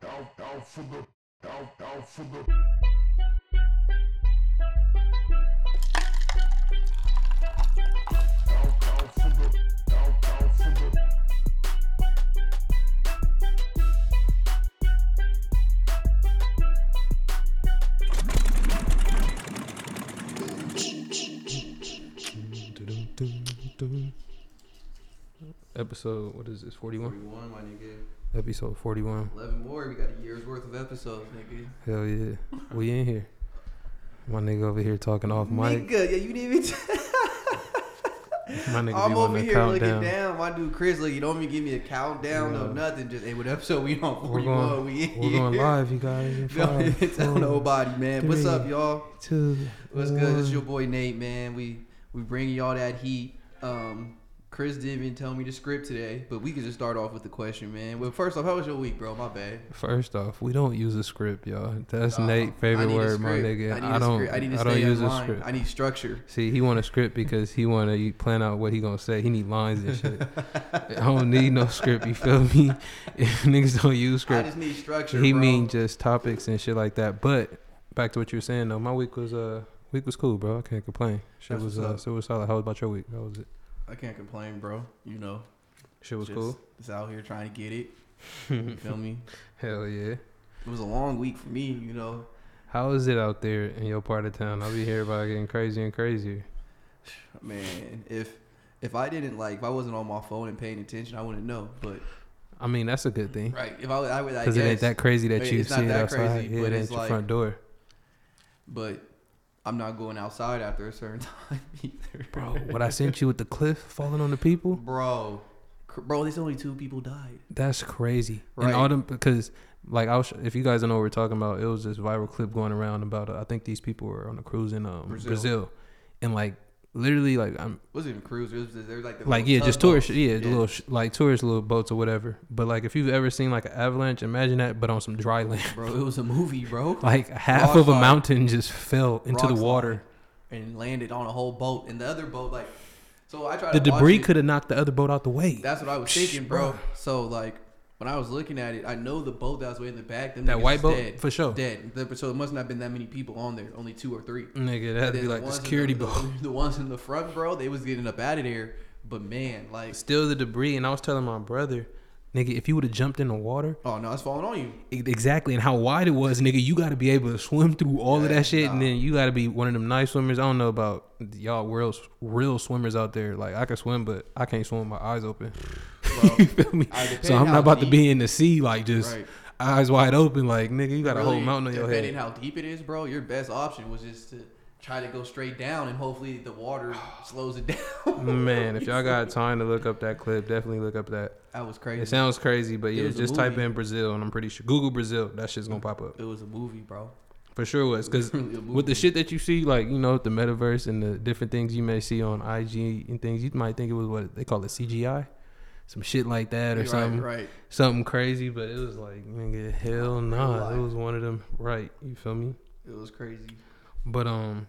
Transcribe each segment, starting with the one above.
Tal, tal, fudo. Tal, tal, fudo. Episode, what is this, 41? 41, my nigga. Episode 41. 11 more. We got a year's worth of episodes, nigga. Hell yeah. We in here. My nigga over here talking off mic. Nigga, yeah, you didn't even. My nigga I'm over here looking down. down. My dude Chris, look, you don't even give me a countdown, Yeah. nothing. Just, hey, what episode we on? We're 41. we in we're going live, you guys. In Don't tell nobody, man. What's up, y'all? two, What's good? It's your boy Nate, man. We we bringing y'all that heat. Um, Chris didn't even tell me the script today, but we can just start off with the question, man. Well, first off, how was your week, bro? My bad. First off, we don't use a script, y'all. That's Uh, Nate's favorite word, my nigga. I, need I, a don't. Script. I need to I don't use in a script. I need structure. See, he want a script because he want to plan out what he gonna say. He need lines and shit. I don't need no script. You feel me? If niggas don't use script. I just need structure. he bro. mean just topics and shit like that. But back to what you were saying though, my week was uh week was cool, bro. I can't complain. Shit That's was uh shit was solid. How was about your week? How was it? I can't complain, bro. You know, Shit was just, cool. Just out here trying to get it. You feel me? Hell yeah. It was a long week for me. You know, How is it out there in your part of town? I'll be here about getting crazier and crazier. man. If if I didn't like, if I wasn't on my phone and paying attention, I wouldn't know. But I mean, that's a good thing right, if I, I would, I because it ain't that crazy that Hey, you see it outside. crazy, yeah, but it ain't your front door, But I'm not going outside after a certain time either, bro. what I sent you with the cliff falling on the people. bro. Bro, there's only two people died. That's crazy. Right. And all them because like I was, if you guys don't know what we're talking about, it was this viral clip going around about uh, I think these people were on a cruise in um, Brazil. Brazil. and like literally like I'm Was it even cruise. Was just, they like the like yeah, just tourist yeah, the Yeah. little sh- like tourist little boats or whatever. But like if you've ever seen like an avalanche, imagine that but on some dry land. Bro, it was a movie, bro. Like half Rock of a slide. mountain just fell into Rock the water. and landed on a whole boat, and the other boat like. So I tried. The debris could have knocked the other boat out the way. That's what I was thinking, bro. So like when I was looking at it, I know the boat that was way in the back. Them That white boat dead, for sure. dead. The- So it must not have been that many people on there. Only two or three. Nigga, that had And be the like the security the, boat. The, the ones in the front, bro, they was getting up out of there. But man, like, Still the debris, and I was telling my brother, nigga, if you would have jumped in the water, oh no, it's falling on you. Exactly, and how wide it was, nigga. You got to be able to swim through all of that shit, and then you got to be one of them nice swimmers. I don't know about y'all real real swimmers out there. Like I can swim, but I can't swim with my eyes open. Bro, you feel me? So I'm not about to be in the sea like just right. eyes wide open. Like nigga, you got a whole mountain on your head. Depending how deep it is, bro, your best option was just to try to go straight down, and hopefully the water slows it down. Man, if y'all got time to look up that clip, definitely look up that. that was crazy. It sounds crazy, but yeah, just type in Brazil, and I'm pretty sure Google Brazil. That shit's gonna pop up it was a movie, bro. for sure. Was because Really with the shit that you see, like you know, the metaverse and the different things you may see on IG and things, you might think it was what they call it CGI, some shit like that or right, something, right. something crazy. But it was like, nigga, hell nah, it was one of them. Right, you feel me? It was crazy. But um,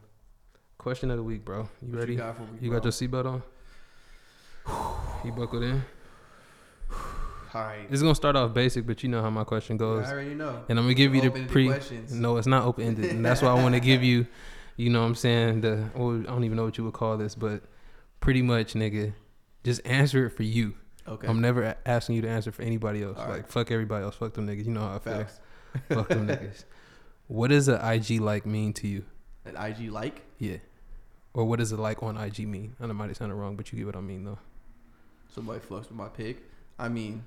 question of the week, bro. You What ready? You You, got, me, got bro? your seatbelt on? You buckled in. All right. It's gonna start off basic, but you know how my question goes. I already know. And I'm gonna give you the pre. questions. No, it's not open ended, and that's why I want to give you. You know what I'm saying? The I don't even know what you would call this, but pretty much, nigga, just answer it for you. Okay. I'm never a- asking you to answer for anybody else. All like right. fuck everybody else. Fuck them niggas. You know how I feel. Facts. Fuck them niggas. What does an IG like mean to you? An IG like. Yeah. Or what does a like on IG mean? I know it might have sounded wrong, but you get what I mean though. Somebody fucks with my pic. I mean,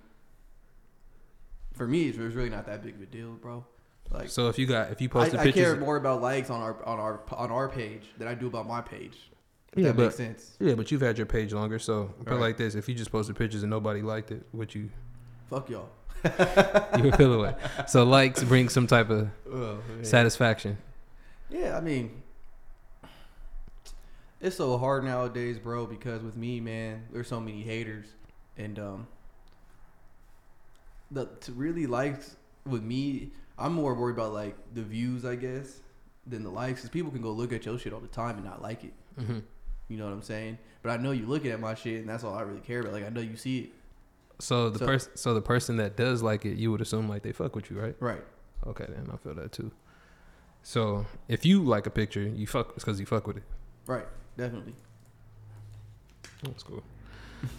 for me, it's really not that big of a deal, bro. Like, So if you got if you I, posted I pictures, care more about likes on our on our on our page than I do about my page. Yeah, that but- makes sense. yeah, but you've had your page longer, so put it like this: if you just posted pictures and nobody liked it, what you Fuck y'all. you would feel away. So likes bring some type of Oh, satisfaction. Yeah, I mean, it's so hard nowadays, bro. Because with me, man, there's so many haters, and um, the to really likes with me, I'm more worried about like the views, I guess, than the likes. Cause people can go look at your shit all the time and not like it. hmm You know what I'm saying? But I know you looking at my shit, and that's all I really care about. Like I know you see it. So the So- person, so the person that does like it, you would assume like they fuck with you, right? Right. Okay, then I feel that too. So if you like a picture, you fuck it's because you fuck with it. Right. Definitely. Oh, that's cool.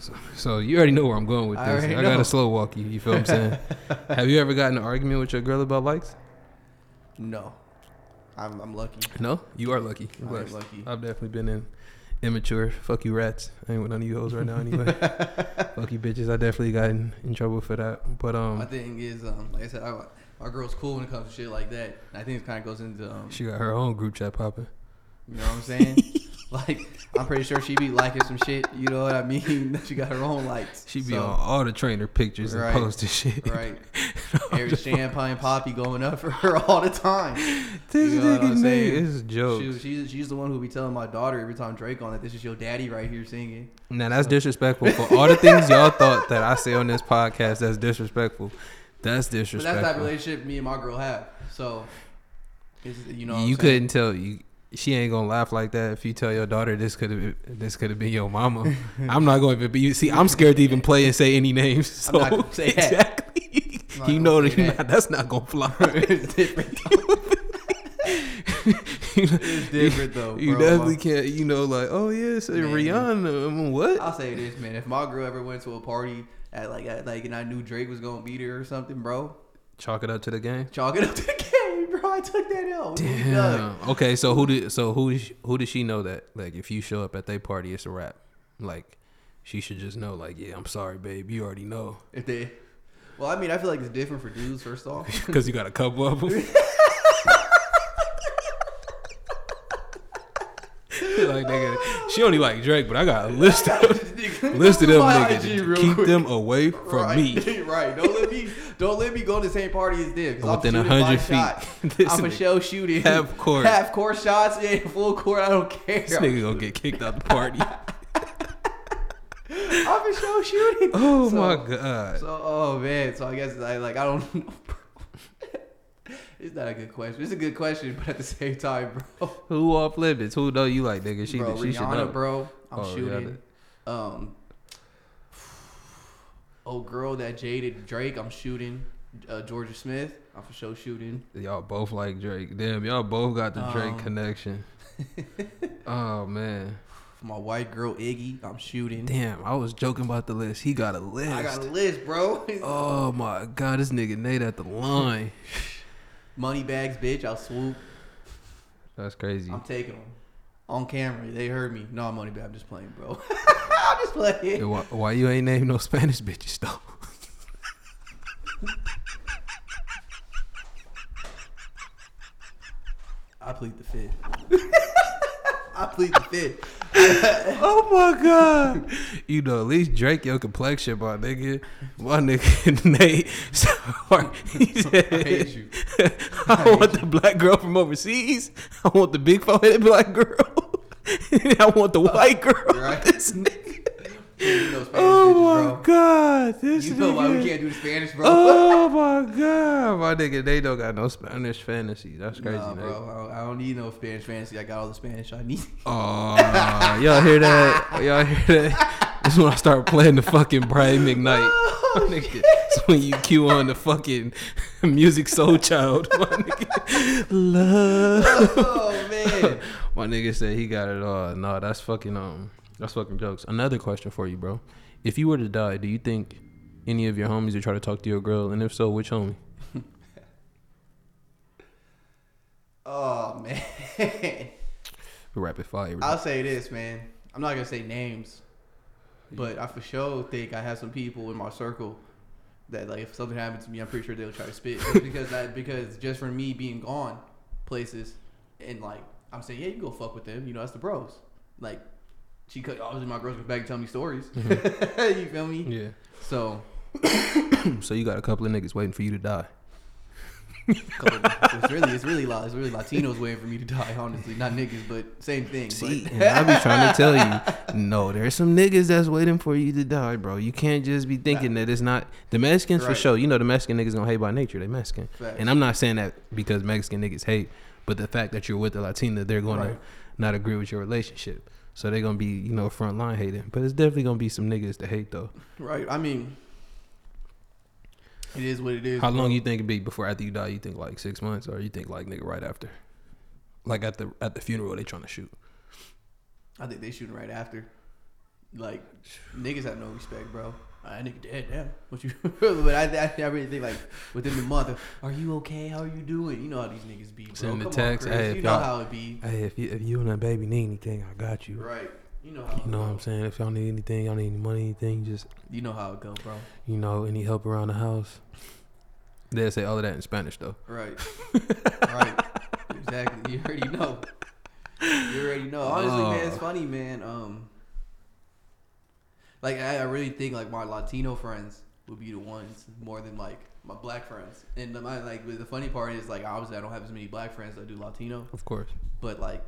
So, so you already know where I'm going with this. I, already gotta slow walk you. You feel what I'm saying? Have you ever gotten an argument with your girl about likes? No. I'm I'm lucky. No, you are lucky. I am lucky. I've definitely been in immature. Fuck you, rats. I ain't with none of you hoes right now anyway. Fuck you, bitches. I definitely got in, in trouble for that. But um, My thing is, um, like I said, I, my girl's cool when it comes to shit like that. And I think it kind of goes into, um, she got her own group chat popping. you know what I'm saying? like, I'm pretty sure she be liking some shit. You know what I mean? she got her own likes. She be So, on all the trainer pictures Right. and post and shit. Right. Every champagne poppy going up for her all the time. This You know what nigga name is jokes. She, she's, she's the one who be telling my daughter every time Drake on it, this is your daddy right here singing. Now that's disrespectful for all the things y'all thought that I say on this podcast. That's disrespectful. That's But disrespectful. that's the type of relationship me and my girl have. So, it's, you know, you couldn't tell you. She ain't gonna laugh like that if you tell your daughter this could have this could have been your mama. I'm not going to be. You see, I'm scared to even play and say any names. So I'm not gonna say that. exactly, not you know that, that. not, that's not gonna fly. it's different. It's different though. You bro. definitely can't. You know, like oh yeah, so Man. Rihanna. um, What? I'll say this, man. If my girl ever went to a party at like at like and I knew Drake was gonna beat her or something, bro, Chalk it up to the game. chalk it up to the game, bro. I took that out. Damn. Okay, so who did so who who did she know that like if you show up at their party it's a wrap? Like she should just know like yeah I'm sorry babe you already know If they, well, I mean, I feel like it's different for dudes. First off, because you got a couple of them. like nigga, she only like Drake, but I got a list of list of them niggas. IG Keep quick. them away from right, me. right. Don't let me. Don't let me go to the same party as them. I'm Within 100 feet. I'm nigga- show shooting half court. half court shots, yeah, full court. I don't care. This nigga gonna get kicked out the party. I'm for show shooting. Oh So- my god. So, oh man. So I guess I like I don't know. Bro. it's not a good question. It's a good question, but at the same time, bro. Who off limits? Who know you like nigga? She bro, she. Rihanna, bro. I'm Oh, shooting. Um. Oh, girl that jaded Drake. I'm shooting. Uh, Jorja Smith. I'm for sure shooting. Y'all both like Drake. Damn, y'all both got the Drake Um, connection. oh man. For my white girl Iggy, I'm shooting. Damn, I was joking about the list. He got a list. I got a list, bro. oh my god, this nigga Nate at the line. Money bags, bitch. I'll swoop. That's crazy. I'm taking them on camera. They heard me. No, I'm money bag. I'm just playing, bro. I'm just Yeah, playing. why, why you ain't name no Spanish bitches though? I plead the fifth. I plead the fifth. Oh my god. You know, at least Drake your complexion, my nigga. My nigga Nate. Sorry. He said, I hate you. I, want the black girl from overseas. I want the big foreheaded black girl. I want the uh, white girl. Right. This nigga. Oh bitches, my god. This You know why we can't do the Spanish, bro? Oh my god, my nigga, they don't got no Spanish fantasy. That's crazy, nah, bro. I don't, I don't need no Spanish fantasy. I got all the Spanish I need. Oh, y'all hear that? Y'all hear that? This is when I start playing the fucking Brian McKnight. My nigga, it's when you cue on the fucking Musiq Soulchild. My nigga, love. oh man. My nigga said he got it all. No, that's fucking um, that's fucking jokes. Another question for you, bro. If you were to die, do you think any of your homies would try to talk to your girl? And if so, which homie? Oh man. Rapid fire. I'll say this, man. I'm not gonna say names, but I for sure think I have some people in my circle that like if something happened to me, I'm pretty sure they'll try to spit because that because just for me being gone places and like I'm saying, yeah, you go fuck with them. You know, that's the bros. Like she could obviously my girls come back and tell me stories. Mhm. you feel me? yeah. So So you got a couple of niggas waiting for you to die. it's really it's really it's really Latinos waiting for me to die. Honestly, not niggas, but same thing. See, and I be trying to tell you, no, there's some niggas that's waiting for you to die, bro. You can't just be thinking that it's not the Mexicans for sure. You know the Mexican niggas gonna hate by nature. They Mexican, Facts. and I'm not saying that because Mexican niggas hate, but the fact that you're with a Latina, they're gonna Right. not agree with your relationship. So they're gonna be, you know, front line hating. But it's definitely gonna be some niggas to hate though. Right. I mean, it is what it is. How bro. long you think it'd be before after you die? You think like six months, or you think like nigga right after? Like at the at the funeral they trying to shoot. I think they shooting right after. Like niggas have no respect, bro. Ah, That nigga dead. Damn. What you? but I, I, I really think like within the month. Are you okay? How are you doing? You know how these niggas be, bro. Send the Come text, on, hey, you know how it be. Hey, if you if you and that baby need anything, I got you. Right. You know how. You know what. I'm saying? If y'all need anything, y'all need any money, anything, just You know how it go, bro. you know, any help around the house. They'll say all of that in Spanish though. Right. right. Exactly. You already know. You already know. Honestly, man, it's Oh. funny, man. Um, like I, I really think like my Latino friends would be the ones more than like my black friends. And the, my like the funny part is like obviously I don't have as many black friends that do Latino, Of course. but like,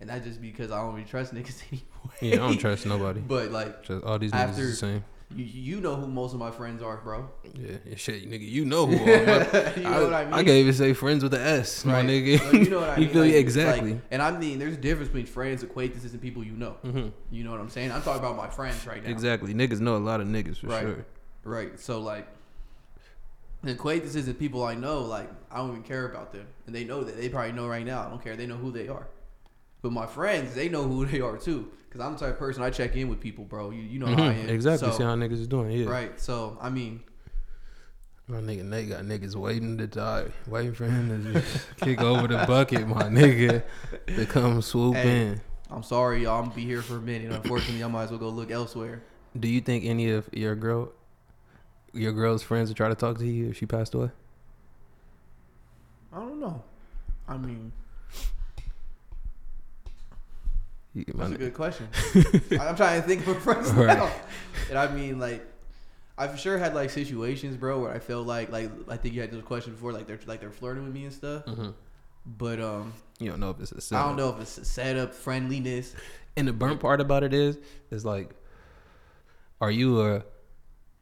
and that just because I don't really trust niggas anymore. Yeah, I don't trust nobody. But like, Just all these niggas After- the same. You you know who most of my friends are, bro. Yeah, yeah, shit, nigga, you know who I you know what I mean? I can't even say friends with the S, my Right. nigga. Like, you know what I You mean? feel Like, exactly. like- and I mean, there's a difference between friends, acquaintances, and people you know. hmm You know what I'm saying? I'm talking about my friends right now. Exactly. Niggas know a lot of niggas for Right. sure. Right. So like, acquaintances and people I know, like I don't even care about them, and they know that. They probably know right now. I don't care. They know who they are. But my friends, they know who they are too. Cause I'm the type of person I check in with people, bro. You you know how I Mhm. am. Exactly. So, See how niggas is doing. Yeah. right. So I mean, My nigga Nate got niggas waiting to die, waiting for him to just kick over the bucket, my nigga, to come swoop Hey. in. I'm sorry, y'all. I'm gonna be here for a minute. Unfortunately, I might as well go look elsewhere. Do you think any of your girl, your girl's friends would try to talk to you if she passed away? I don't know. I mean, You, my That's a good question. I- I'm trying to think of a friends Right. now. And I mean, like, I for sure had like situations, bro, where I felt like, like I think you had this question before, like they're like they're flirting with me and stuff. Mhm. But um, You don't know if it's a I setup. don't know if it's a setup, friendliness. And the burnt part about it is, is like, are you a,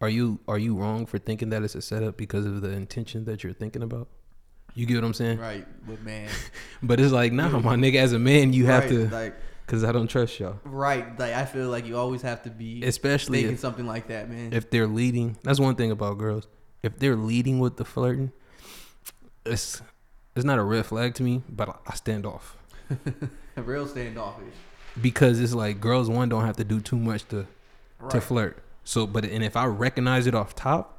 are you are you wrong for thinking that it's a setup because of the intention that you're thinking about? You get what I'm saying? Right, but man, But it's like, nah, my nigga, as a man, you have right, to, like because I don't trust y'all. right, like I feel like you always have to be Especially thinking if, something like that, man. if they're leading. That's one thing about girls. If they're leading with the flirting, it's it's not a red flag to me, but I stand off A real standoffish. because it's like girls one don't have to do too much to to flirt. So, but and if I recognize it off top,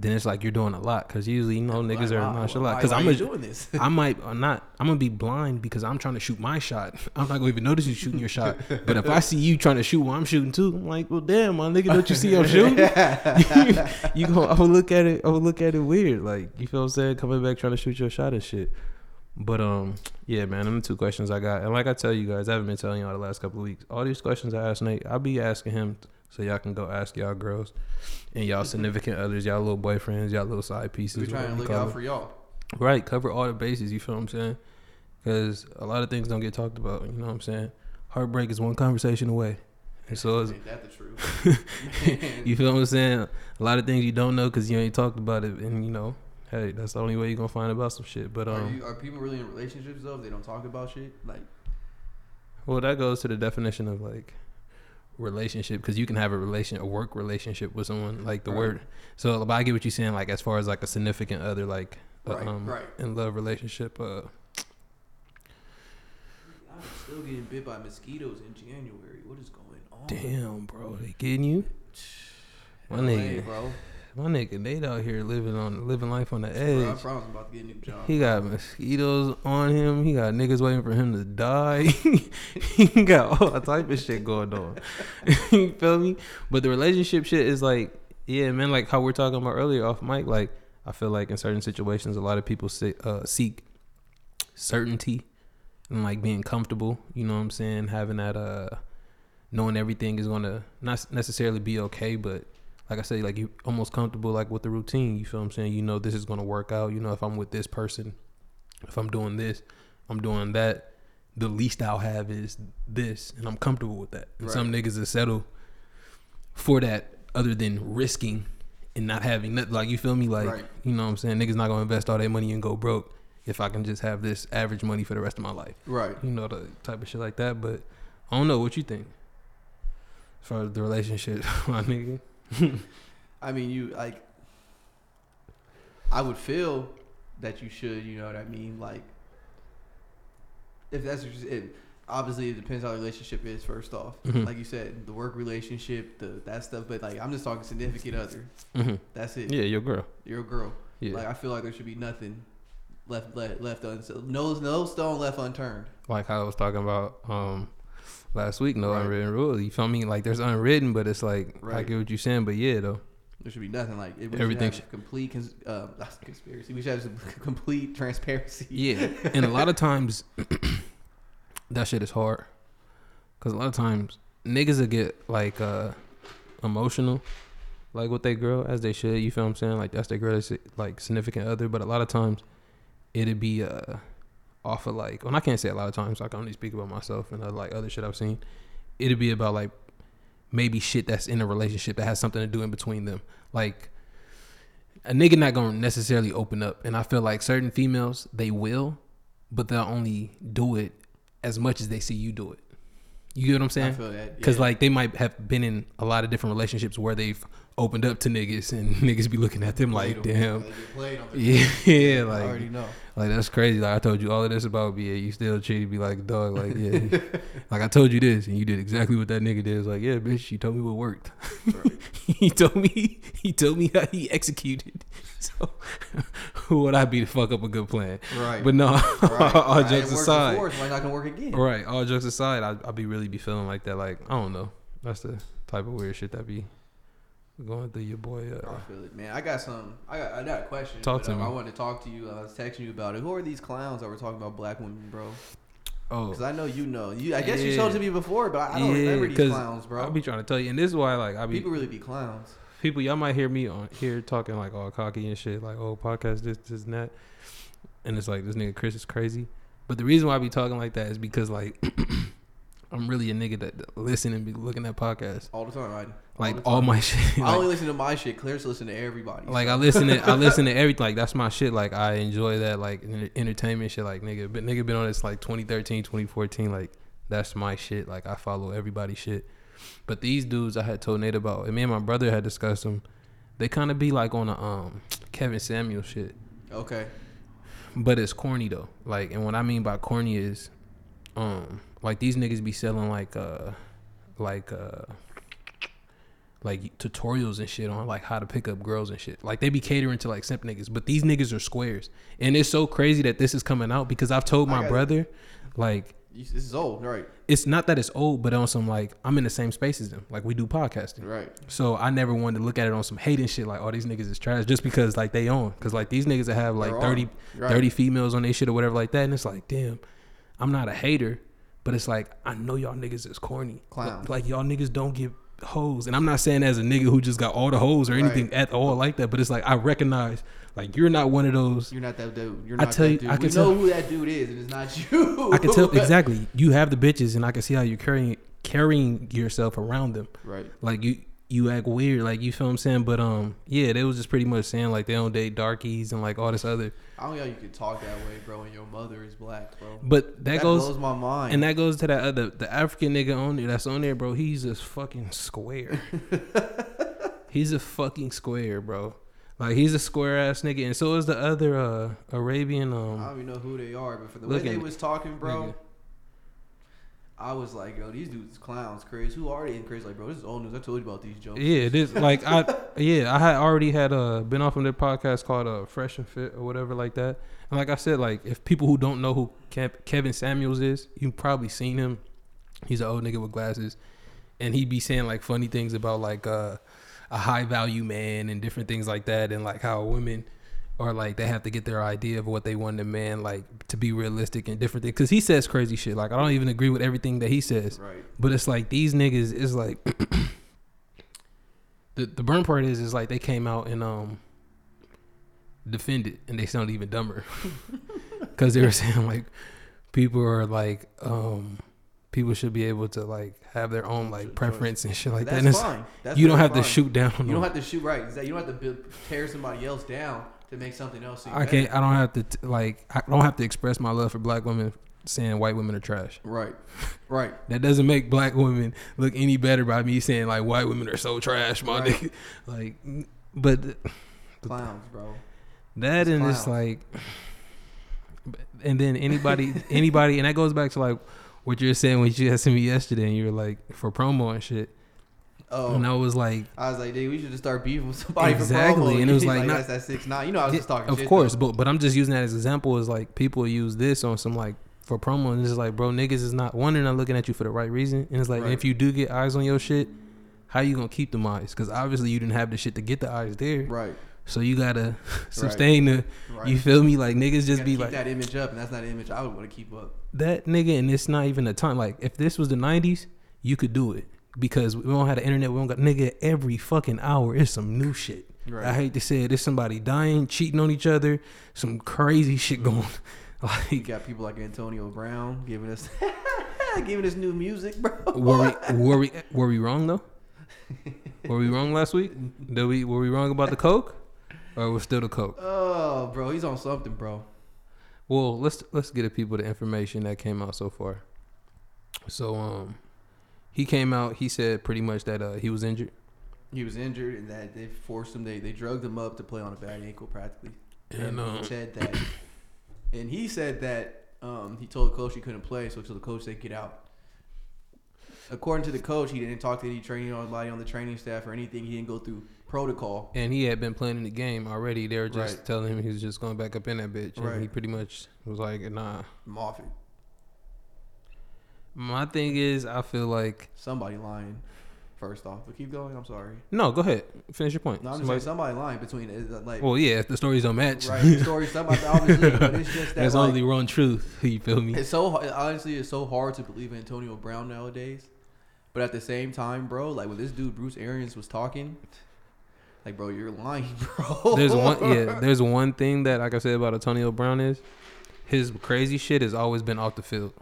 then it's like you're doing a lot because usually you know niggas Like, are why- nonchalant. why- Because I'm a, doing this. I might I'm not I'm gonna be blind because I'm trying to shoot my shot. I'm not gonna even notice you shooting your shot. But if I see you trying to shoot while I'm shooting too, I'm like, well, damn, my nigga, don't you see I'm shooting? you go, I would look at it, I would look at it weird, like you feel what I'm saying, coming back trying to shoot your shot and shit. But um, yeah, man, them the two questions I got, and like I tell you guys, I haven't been telling y'all the last couple of weeks. All these questions I asked Nate, I'll be asking him, so y'all can go ask y'all girls and y'all significant others, y'all little boyfriends, y'all little side pieces. We're trying to look out it. for y'all. Right, cover all the bases. You feel what I'm saying? Because a lot of things don't get talked about. You know what I'm saying? Heartbreak is one conversation away, and so is, that the truth? You feel what I'm saying? A lot of things you don't know because you ain't talked about it, and you know, hey, that's the only way you're gonna find about some shit. But Are, um, you, are people really in relationships though? If they don't talk about shit, like well, that goes to the definition of like relationship because you can have a relation, a work relationship with someone, like the Right. word. So, but I get what you're saying, like as far as like a significant other, like a, Right, um, right. in love relationship. Uh, I'm still getting bit by mosquitoes in January. What is going on? damn, bro, they getting you. My LA, nigga. bro. My nigga Nate out here living on living life on the Bro, I edge. promise I'm about to get a new job. He got mosquitoes on him. He got niggas waiting for him to die. he got all that type of shit going on. you feel me? But the relationship shit is like, yeah, man. Like how we're talking about earlier off mic. Like I feel like in certain situations, a lot of people uh, seek certainty and like being comfortable. You know what I'm saying? Having that uh, knowing everything is gonna not necessarily be okay, but like I say, like you almost comfortable like with the routine. You feel what I'm saying? You know this is gonna work out. You know if I'm with this person, if I'm doing this, I'm doing that. The least I'll have is this, and I'm comfortable with that. And some niggas will settle for that, other than risking and not having nothing. Like you feel me? Like Right. you know what I'm saying? Niggas not gonna invest all their money and go broke if I can just have this average money for the rest of my life Right. you know the type of shit like that. But I don't know what you think. As far as the relationship, my nigga. I mean, you like. I would feel that you should. You know what I mean? Like, if that's you- it. Obviously, it depends how the relationship is. First off, Mhm. like you said, the work relationship, the that stuff. But like, I'm just talking significant other. hmm That's it. Yeah, your girl. You're girl. Yeah, Like, I feel like there should be nothing left left left un- no no stone left unturned. like how I was talking about um last week. No Right. unwritten rule. You feel me? Like there's unwritten, but it's like I get what you're saying. But yeah, though. There should be nothing like it. Everything should complete cons- uh, conspiracy. We should have some complete transparency. Yeah, and a lot of times that shit is hard because a lot of times niggas will get like uh emotional, like with their girl as they should. You feel what I'm saying? Like that's their girl, that's, like significant other. But a lot of times it'd be uh off of like, well, I can't say a lot of times. I can only speak about myself and uh, like other shit I've seen. It'd be about like maybe shit that's in a relationship that has something to do in between them, like a nigga not gonna necessarily open up and i feel like certain females they will but they'll only do it as much as they see you do it you get what i'm I saying feel that because yeah. like they might have been in a lot of different relationships where they've opened up to niggas and niggas be looking at them like damn They get played on their- yeah, yeah I like already know. like that's crazy. Like I told you all of this about BA, you still treated me like a dog. Like yeah, like I told you this, and you did exactly what that nigga did. It's like yeah, bitch, you told me what worked. Right. he told me he told me how he executed. So would I be to fuck up a good plan? Right. But no, right. all jokes aside, Before, so why not gonna work again? right? All jokes aside, I I be really be feeling like that. Like I don't know, that's the type of weird shit that be going through your boy. Uh, I feel it, man. I got some. I got. I got a question. Talk but, to um, me. I wanted to talk to you. I was texting you about it. Who are these clowns that were talking about black women, bro? oh, Because I know you know. You. I guess you Yeah. showed it to me before, but I, I don't Yeah, remember these clowns, bro. I'll be trying to tell you, and this is why like I be People really be clowns. People y'all might hear me on here talking like all cocky and shit, like oh podcast this this and that, and it's like this nigga Chris is crazy. But the reason why I be talking like that is because like I'm really a nigga that listen and be looking at podcasts, All the time, right? like all time. my shit. I only listen to my shit. Claire's listen to everybody. like I listen to I listen to everything. Like that's my shit. Like I enjoy that like entertainment shit. Like nigga, but nigga been on this like 2013, 2014. Like that's my shit. Like I follow everybody's shit. But these dudes I had told Nate about, and me and my brother had discussed them. They kind of be like on a um Kevin Samuel shit, okay. but it's corny though. Like, and what I mean by corny is, um, like these niggas be selling like uh, like uh, like tutorials and shit on like how to pick up girls and shit. Like they be catering to like simp niggas, but these niggas are squares, and it's so crazy that this is coming out because I've told my got it. brother, like this is old, right? it's not that it's old, but on some like I'm in the same space as them. Like we do podcasting. Right. So I never wanted to look at it on some hating shit like, oh, these niggas is trash just because like they own. Cause like these niggas that have like They're 30. Right. 30 females on their shit or whatever like that. And it's like, damn, I'm not a hater, but it's like, I know y'all niggas is corny. Clowns. Like y'all niggas don't get hoes. And I'm not saying as a nigga who just got all the hoes or anything Right. at all like that, but it's like, I recognize like you're not one of those. You're not that dude. You're I not tell that you- dude. I we can know tell- who that dude is, and it's not you. I can tell exactly. You have the bitches and I can see how you're carrying, carrying yourself around them. right. like you you act weird like you feel what i'm saying but um yeah they was just pretty much saying like they don't date darkies and like all this other I don't know how you can talk that way, bro, and your mother is black, bro. but that, That, goes blows my mind. and that goes to that other the african nigga on there that's on there bro he's a fucking square he's a fucking square bro like he's a square ass nigga and so is the other uh arabian I um don't even know who they are, but for the way they was talking, bro, nigga. I was like, yo, these dudes clowns, Chris. Who are they? And Chris like, bro, this is old news. I told you about these jokes. yeah this like i yeah i had already had uh been off on their podcast called uh fresh and fit or whatever like that and like i said like if people who don't know who Kev- kevin samuels is you've probably seen him he's an old nigga with glasses and he'd be saying like funny things about like uh a high value man and different things like that and like how women or like they have to get their idea of what they want in a man like to be realistic and different things because he says crazy shit like i don't even agree with everything that he says Right. but it's like these niggas is like the the burn part is is like they came out and um defended and they sound even dumber because they were saying like people are like um people should be able to like have their own like preference and shit like that. That's And it's, fine. That's you don't have to shoot down. You don't have to shoot right. You don't have to build, tear somebody else down to make something else. I better. can't. I don't have to t- like. I don't have to express my love for black women saying white women are trash. Right. Right. That doesn't make black women look any better by me saying like white women are so trash, my Right. nigga. Like, but Clowns, bro. that It's and it's like, and then anybody, anybody, and that goes back to like what you're saying when you asked me yesterday, and you were like for promo and shit, Oh. and I was like, I was like, dude, we should just start beefing with somebody Exactly, for promo. and it was like, not- that's that six nine. You know, I was just talking. of course, though. but but I'm just using that as an example. Is like people use this on some like for promo, and it's like, bro, niggas is not one, they're not looking at you for the right reason, and it's like, Right. if you do get eyes on your shit. How you gonna keep them eyes? Because obviously you didn't have the shit to get the eyes there, Right. So you gotta sustain the. Right. You feel me? Like niggas just be keep like, that image up, and that's not an image I would want to keep up. that nigga and it's not even a time like if this was the 90s you could do it because we don't have the internet we don't got nigga every fucking hour is some new shit Right. i hate to say it there's somebody dying cheating on each other some crazy shit going mm-hmm. like You got people like Antonio Brown giving us giving us new music, bro. were we were we were we wrong though were we wrong last week did we were we wrong about the coke or was still the coke Oh, bro, he's on something, bro. well let's let's get the people the information that came out so far so um he came out he said pretty much that uh he was injured He was injured, and that they forced him. They they drugged him up to play on a bad ankle, practically. And, he um, said that, and he said that um, he told the coach he couldn't play, so, so the coach said get out. According to the coach, he didn't talk to any training anybody on the training staff or anything. He didn't go through protocol. and he had been playing in the game already. They were just Right. telling him he was just going back up in that bitch, and he pretty much was like, "Nah." I'm off it. My thing is, I feel like Somebody lying. First off, but keep going. I'm sorry. no. Go ahead, finish your point. No, I'm just Somebody- saying somebody lying between uh, like well, yeah, if the stories don't match, right the story. Somebody obviously, but it's just that there's like, only one truth. You feel me? It's so honestly, it's so hard to believe in Antonio Brown nowadays. But at the same time, bro, like when this dude Bruce Arians was talking, like, bro, you're lying, bro. There's one, yeah. There's one thing that, like I said about Antonio Brown is his crazy shit has always been off the field.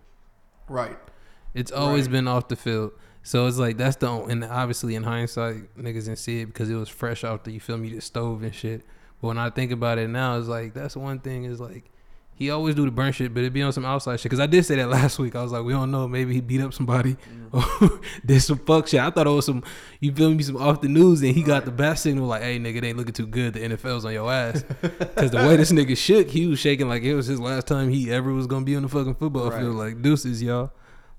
right, It's always Right. been off the field. So it's like that's the and obviously in hindsight niggas didn't see it because it was fresh off the you feel me the stove and shit. But when I think about it now, it's like that's one thing is like he always do the burn shit, but it be on some outside shit. Cause I did say that last week. I was like, we don't know. Maybe he beat up somebody or did some fuck shit. I thought it was some you feel me some off the news and he got the bat signal like, hey nigga, it ain't looking too good. The NFL's on your ass. Cause the way this nigga shook, he was shaking like it was his last time he ever was gonna be on the fucking football Right. field. Like deuces, y'all.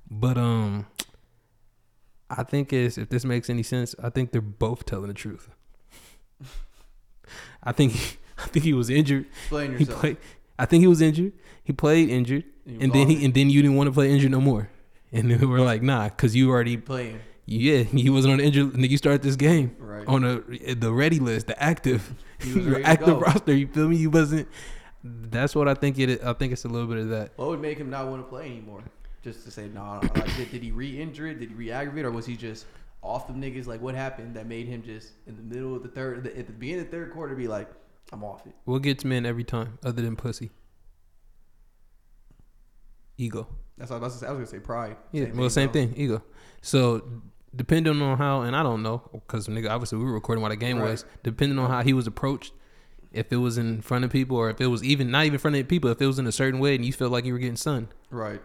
But um, I think is if this makes any sense, I think they're both telling the truth. I think I think he was injured. explain He played. I think he was injured. He played injured, And and then he and then you didn't want to play injured no more. And then we were like, nah, because you already playing yeah he wasn't on the injured. Nigga, you start this game right. on a the ready list, the active, your active roster. You feel me? You wasn't. That's what I think it. I think it's a little bit of that. What would make him not want to play anymore? Just to say, nah. Like, did, did he re-injure it? Did he re-aggravate, or was he just off the niggas? Like, what happened that made him just in the middle of the third, at the beginning of the third quarter, be like, I'm off it. What gets men every time, other than pussy? Ego. That's what I was, gonna say. I was gonna say pride. Yeah, well, same bro. thing, ego. So, depending on how, and I don't know, because nigga, obviously we were recording while the game Right. was. Depending on how he was approached, if it was in front of people or if it was even not even in front of people, if it was in a certain way and you felt like you were getting sun. Right.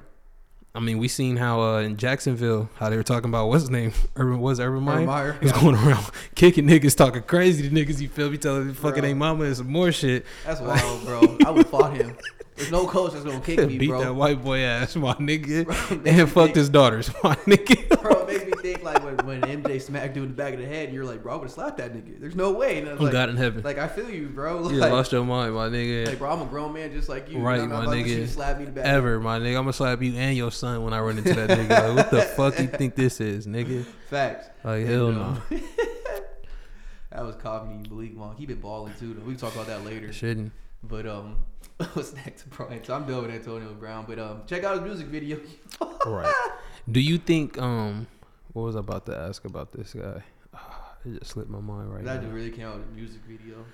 I mean, we seen how uh, in Jacksonville how they were talking about what's his name, Urban was Urban Meyer. Urban Meyer, He was yeah. going around kicking niggas, talking crazy to niggas. You feel me? Telling fucking they mama and some more shit. That's wild, bro. I would fought him. There's no coach that's gonna kick me, Beat bro. that white boy ass, my nigga, Bro, and fucked think- his daughters, my nigga. Bro, it makes me think like when, when MJ smacked you in the back of the head, and you're like, bro, I would have slapped that nigga. There's no way. And I was like, God in heaven. like I feel you, bro. You lost your mind, my nigga. like, bro, I'm a grown man just like you. Right, not my nigga. you slap me in the back. Ever, my nigga. I'm gonna slap you and your son when I run into that nigga. Like, what the fuck you think this is, nigga? Facts. Like, hell no. that was comedy, Malik Monk. He been balling too. Though. We can talk about that later. Shouldn't. But um, what's next, bro? So I'm done with Antonio Brown. But um, check out his music video. Right. Do you think, um, what was I about to ask about this guy? It just slipped my mind right that now. dude really came out with a music video.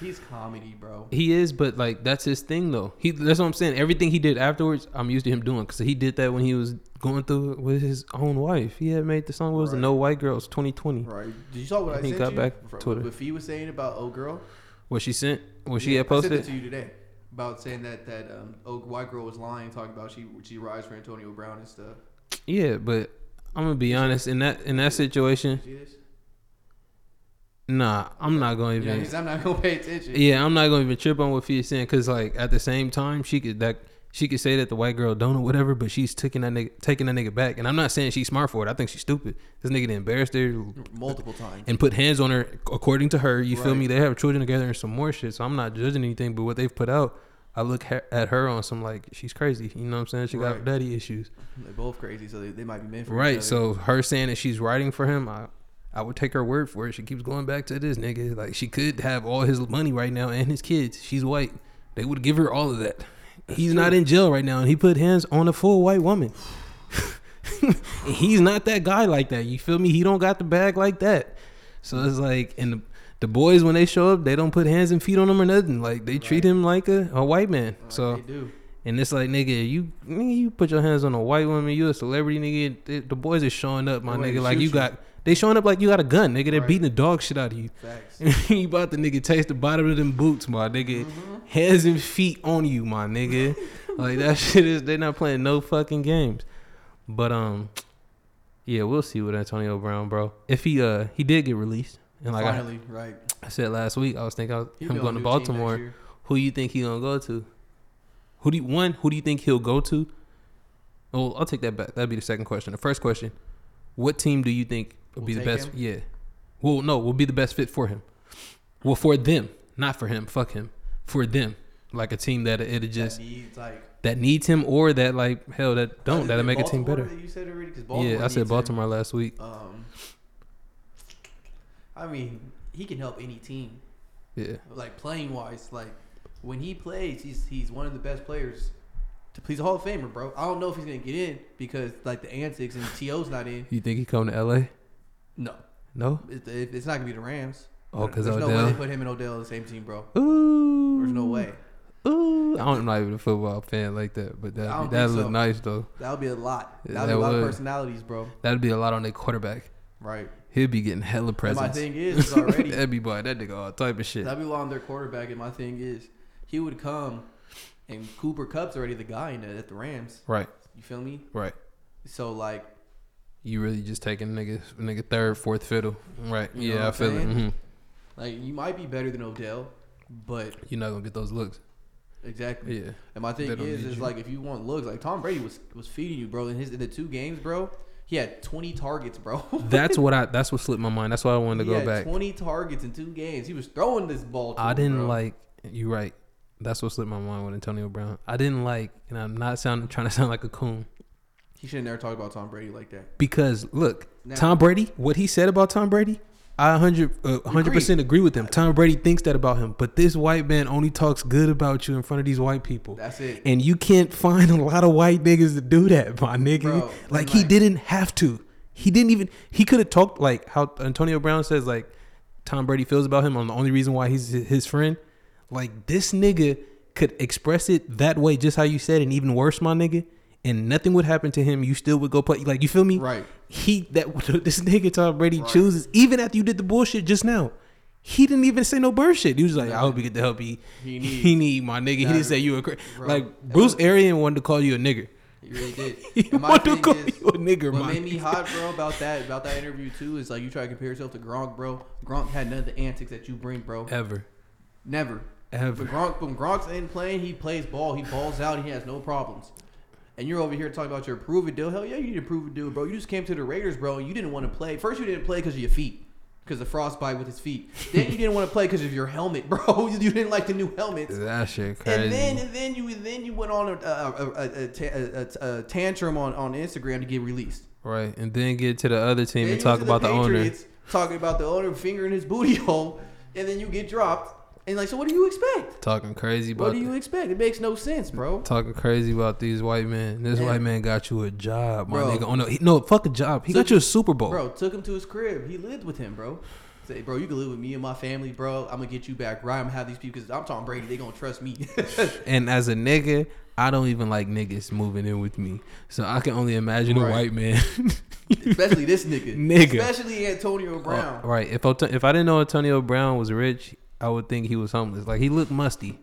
He's comedy, bro. He is, but like that's his thing though. He that's what I'm saying. Everything he did afterwards, I'm used to him doing because he did that when he was going through it with his own wife. He had made the song. What was? Right. No White Girls 2020. Right? Did you saw what I, He sent got you? back Twitter. What Fee was saying about oh girl. What she sent? What she Yeah, had I sent posted? it to you today. About saying that that um, oh, white girl was lying, talking about she she rides for Antonio Brown and stuff. Yeah, but I'm gonna be honest in that in that situation. Nah, I'm not gonna Yeah, I'm not gonna pay attention. Yeah, I'm not gonna even trip on what she's saying because like at the same time she could that she could say that the white girl don't or whatever, but she's taking that nigga taking that nigga back. And I'm not saying she's smart for it. I think she's stupid. This nigga embarrassed her multiple times. and put hands on her according to her. You feel me? They have children together and some more shit. So I'm not judging anything, but what they've put out, I look ha- at her on some like she's crazy. You know what I'm saying? She got daddy issues. They're both crazy, so they, they might be meant for each Right. So her saying that she's writing for him, I I would take her word for it. She keeps going back to this nigga. Like she could have all his money right now and his kids. She's white. They would give her all of that. He's not in jail right now, and he put hands on a full white woman. He's not that guy like that. You feel me? He don't got the bag like that. So it's like, and the, the boys when they show up, they don't put hands and feet on him or nothing. Like they treat Right. him like a, a white man. Like so and it's like, nigga, you nigga, you put your hands on a white woman, you a celebrity, nigga. The, the boys is showing up, my nigga. Like you you. got, they showing up like you got a gun, nigga. They're Right. beating the dog shit out of you. Facts. you about the nigga taste the bottom of them boots, my nigga. Mhm. Hands and feet on you, my nigga. like that shit is. They're not playing no fucking games. But um, yeah, we'll see with Antonio Brown, bro. If he uh he did get released, and like I, right. I said last week, I was thinking I was, him going to a new team next Baltimore. Who you think he gonna go to? Who do you, one? Who do you think he'll go to? Oh, I'll take that back. That'd be the second question. The first question: What team do you think would Will be the best? him? Yeah. Well, no, will be the best fit for him. Well, for them, not for him. Fuck him. For them, like a team that it just that needs like that needs him, or that like hell that don't that'll make a team better. You said already because Yeah, I said Baltimore last week. Um, I mean, he can help any team. Yeah, Like playing wise, like when he plays, he's he's one of the best players. To please a Hall of Famer, bro. I don't know if he's gonna get in because like the antics and To's not in. you think he come to L.A.? No, No. it, it- it's not gonna be the Rams. Oh, because There's no way they put him and Odell on the same team, bro. Ooh. There's no way. Ooh, I'm not even a football fan like that, but that that look so. nice though. That would be a lot. That would be a lot of personalities, bro. That'd be a lot on their quarterback. Right. He'll be getting hella And presents. my thing is, is already That'd be boy, that nigga all type of shit. That'd be on their quarterback, and my thing is, he would come, and Cooper Kupp's already the guy in the, at the Rams. Right, You feel me? right. So like, You really just taking nigga nigga third, fourth fiddle. Right. You yeah, I feel it. saying? hmm like you might be better than Odell, but You're not gonna get those looks. exactly. Yeah. And my thing is, is you. like if you want looks, like Tom Brady was was feeding you, bro. In his in the two games, bro, he had 20 targets, bro. That's what I. That's what slipped my mind. That's why I wanted to he go had back. 20 targets in two games. He was throwing this ball. To I him, didn't bro. like. You right. That's what slipped my mind with Antonio Brown. I didn't like, and I'm not sounding trying to sound like a coon He should have never talk about Tom Brady like that. because look, Never. Tom Brady, what he said about Tom Brady, I 100 uh, 100% agree with him. Tom Brady thinks that about him, but this white man only talks good about you in front of these white people. That's it. And you can't find a lot of white niggas to do that, my nigga. Bro, like he like- didn't have to. He didn't even he could have talked like how Antonio Brown says like Tom Brady feels about him on the only reason why he's his friend. Like this nigga could express it that way just how you said and even worse, my nigga. And nothing would happen to him. You still would go play. Like you feel me? Right. He that this nigga Tom Brady Right. chooses even after you did the bullshit just now. He didn't even say no bird shit. He was like, "I hope you get the help he He he need, my nigga." He didn't say you a cra- bro. like Bruce look- Arian wanted to call you a nigger. He really did. He And my wanted to call is, you a nigger, What my made me hot, bro, about that about that interview too is like you try to compare yourself to Gronk, bro. Gronk had none of the antics that you bring, bro. Ever, Never. ever. But Gronk when Gronk's in playing, he plays ball, he balls out, he has no problems. And you're over here talking about your prove it deal. Hell yeah, you need to prove it deal, bro. You just came to the Raiders, bro, and you didn't want to play. First, you didn't play because of your feet, because of frostbite with his feet. then you didn't want to play because of your helmet, bro. You didn't like the new helmets. That shit crazy. And then, and then you, then you went on a, a, a, a, a, a, a tantrum on, on Instagram to get released. right, and then get to the other team Then and talk about the, owner. Patriots, talking about the owner fingering his booty hole, and then you get dropped. And like, so what do you expect? Talking crazy What do you expect? It makes no sense, bro. talking crazy about these white men. This white man got you a job, my Bro. nigga. Oh no, he, no, fuck a job. He got you a Super Bowl. Bro, took him to his crib. He lived with him, bro. Say, bro, you can live with me and my family, bro. I'm gonna get you back right. I'm gonna have these people because I'm Tom Brady. They gonna trust me. And as a nigga, I don't even like niggas moving in with me. So I can only imagine a Right. white man. Especially this nigga. Nigga. Especially Antonio Brown. right. If if I didn't know Antonio Brown was rich, I would think he was homeless. Like he looked musty.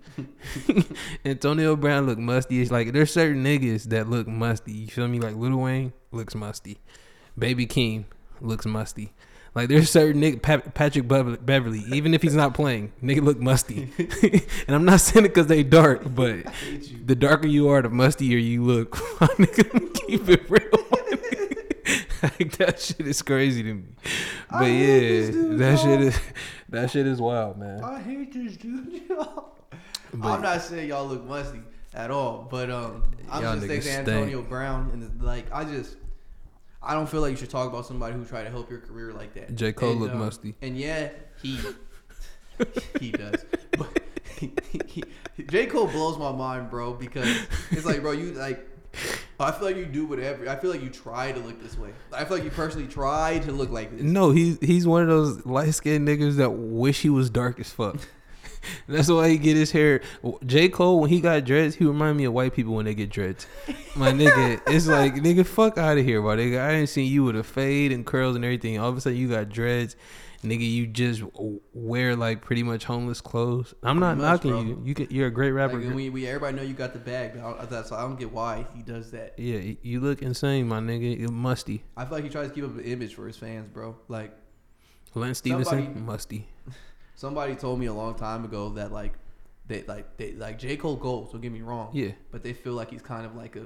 Antonio Brown looked musty. It's like there's certain niggas that look musty. You feel me? Like Lil Wayne looks musty. Baby King looks musty. Like there's certain nigga Pat, Patrick Beverley, even if he's not playing, nigga look musty. and I'm not saying it because they dark, but I hate you. the darker you are, the mustier you look. Nigga, keep it real. Like that shit is crazy to me. But I yeah, dude, that shit is that shit is wild, man. I hate this dude. y'all. But- I'm not saying y'all look musty at all, but um, I'm just thinking Antonio Brown and like I just. I don't feel like you should talk about somebody who tried to help your career like that. J. Cole And, look um, musty. And yeah, he he does. But he, he, J. Cole blows my mind, bro, because it's like, bro, you like I feel like you do whatever. I feel like you try to look this way. I feel like you personally try to look like this. No, he's he's one of those light skinned niggas that wish he was dark as fuck. That's why he get his hair. J. Cole when he got dreads, he remind me of white people when they get dreads. My nigga, it's like nigga, fuck out of here, bro. Nigga, I ain't seen you with a fade and curls and everything. All of a sudden you got dreads, nigga. You just wear like pretty much homeless clothes. I'm not knocking you. You can, you're a great rapper. and we, we everybody know you got the bag, but I, that's I don't get why he does that. yeah, you look insane, my nigga. You musty. I feel like he tries to keep up an image for his fans, bro. Like Lance Stephenson, Somebody- musty. somebody told me a long time ago that like they like they like J Cole goes. Don't get me wrong. Yeah. but they feel like he's kind of like a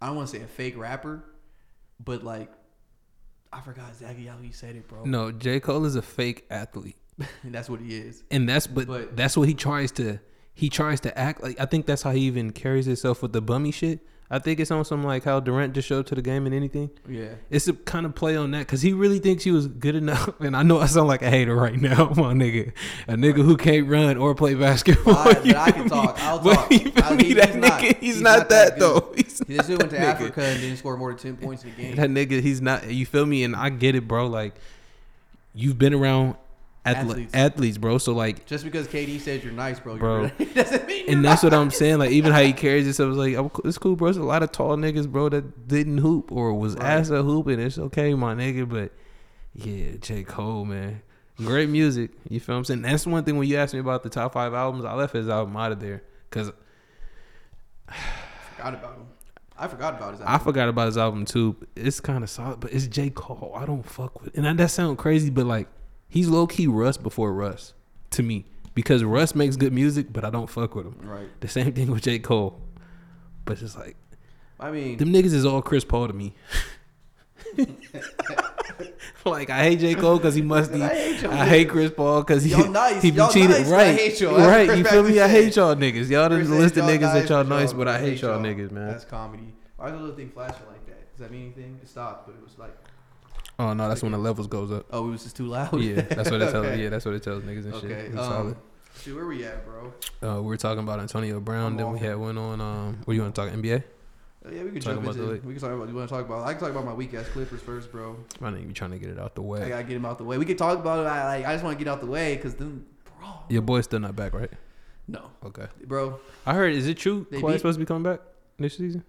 I don't want to say a fake rapper, but like I forgot exactly how he said it, bro. No, J. Cole is a fake athlete. and that's what he is. and that's but, But- that's what he tries to he tries to act like i think that's how he even carries himself with the bummy shit i think it's on some like how durant just showed to the game and anything Yeah. it's a kind of play on that because he really thinks he was good enough and i know i sound like a hater right now my nigga a nigga who can't run or play basketball I- but I can me? talk. I'll talk. you feel I- me? he- that he's nigga not- he's, he's not, not that, that though he's He just went to nigga. Africa and didn't score more than ten points in a game. that nigga he's not you feel me and i get it bro like you've been around athle- Athletes. athletes bro so like Just because KD says you're nice, bro, Bro. you're really, doesn't mean. And that's what I'm saying. Like even how he carries himself is like I'm, it's cool, bro. There's a lot of tall niggas, bro, that didn't hoop or was Right. asked to hoop, and it's okay, my nigga. But yeah, J Cole, man, great music. You feel what I'm saying? That's one thing when you asked me about the top five albums, I left his album out of there because forgot about him. I forgot about his. I forgot about his album too. It's kind of solid, but it's J Cole. I don't fuck with, and that, that sound crazy, but like he's low key Russ before Russ to me because Russ makes good music, but I don't fuck with him. Right. The same thing with J Cole, but it's just like. I mean, Them niggas is all Chris Paul to me. like I hate J Cole because he musty. I hate y'all I hate. Chris Paul because he nice. he be Y'all cheated. nice, but I right, hate y'all. Right. Chris You feel me? I hate y'all niggas. Y'all Chris list of niggas that y'all nice, but I hate y'all y'all. niggas, man. That's comedy. Why is the little thing flashing like that? Does that mean anything? It stopped, but it was like, Oh no, that's when the levels goes up. oh, it was just too loud. Yeah, that's what it tells. Okay. Yeah, that's what it tells niggas and Okay. shit. It's Um, solid. where we at, bro? Uh, we were talking about Antonio Brown. I'm then we had went on. Um, what do you want to talk NBA? Oh, yeah, we can Talk jump into. league. We can talk about. You want to talk about? I can talk about my weak ass Clippers first, bro. I think you trying to get it out the way? I gotta get him out the way. We can talk about it. I, like, I just want to get out the way because then, bro. Your boy's still not back, right? No, Okay. bro. I heard. Is it true? They Kawhi's supposed to be coming back this season?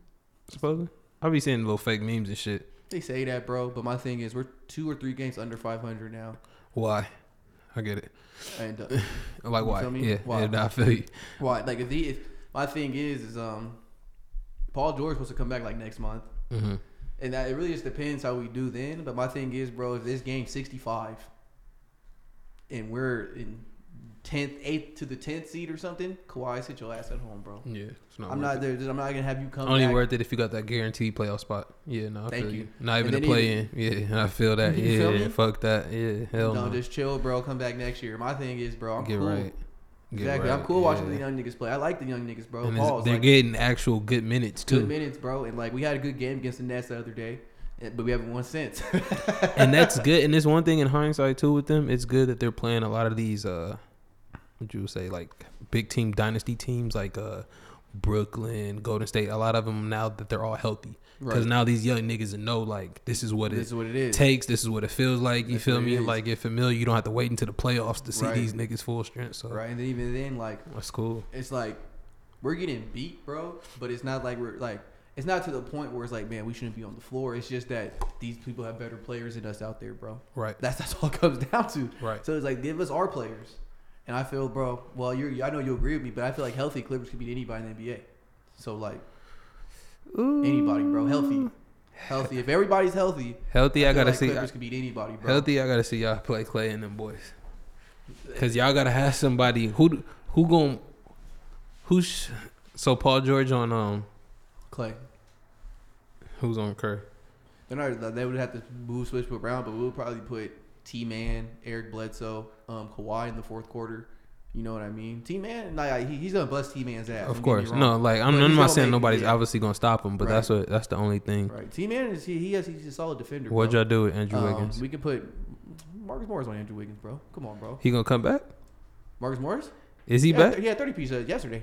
Supposedly. I'll be seeing little fake memes and shit. They say that, bro. But my thing is, we're two or three games under 500 now, Why? I get it. and uh, Like why? Yeah, Why? yeah, nah, I feel you. why? Like if he, if my thing is, is um, Paul George supposed to come back like next month. hmm And that it really just depends how we do then. But my thing is, bro, if this game 65 and we're in 10th, 8th to the 10th seed or something, Kawhi, sit your ass at home, bro. Yeah, it's not. I'm not it. there. I'm not gonna have you come. Only back. worth it if you got that guaranteed playoff spot. Yeah, no, I Thank feel you. you. Not even a play in. Yeah, I feel that. You Yeah, feel me? fuck that. Yeah, hell no, no. just chill, bro. Come back next year. My thing is, bro, I'm Get cool. right. Get exactly. right. I'm cool watching the young niggas play. I like the young niggas, bro. And Pause. they're Like, getting actual good minutes too. good minutes, bro. And like we had a good game against the Nets the other day, but we haven't won since. and that's good. And there's one thing in hindsight too with them. It's good that they're playing a lot of these. uh What you would say like big team dynasty teams like uh Brooklyn, Golden State. A lot of them now that they're all healthy because Right. now these young niggas know like this is what this it is what it is. takes. This is what it feels like. You That's feel me? Like get familiar. You don't have to wait until the playoffs to see Right. these niggas full strength. So right, and then even then, like that's cool. it's like we're getting beat, bro. But it's not like we're like it's not to the point where it's like, man, we shouldn't be on the floor. It's just that these people have better players than us out there, bro. Right. That's that's all it comes down to. Right. So it's like give us our players, And I feel, bro. Well, you I know you agree with me, but I feel like healthy Clippers could beat anybody in the NBA. So like anybody, bro, healthy, healthy. If everybody's healthy, Healthy, I, feel gotta like see. Clippers could beat anybody, bro. Healthy, I gotta see y'all play Clay and them boys. Cause y'all gotta have somebody who who gon' who's so Paul George on um Clay. who's on Curry. They're not. They would have to move switch around, but we'll probably put T Man, Eric Bledsoe, um, Kawhi in the fourth quarter. You know what I mean? T Man, like he, he's gonna bust T Man's ass. Of don't get me course, no, like I'm, I'm not saying make- nobody's yeah. obviously gonna stop him, but that's what that's the only thing. Right. T Man is he, he has he's a solid defender. What'd y'all do with Andrew Um, Wiggins? we can put Marcus Morris on Andrew Wiggins, bro. Come on, bro. He gonna come back? Marcus Morris? Is he yeah, back? th- He had thirty pieces yesterday.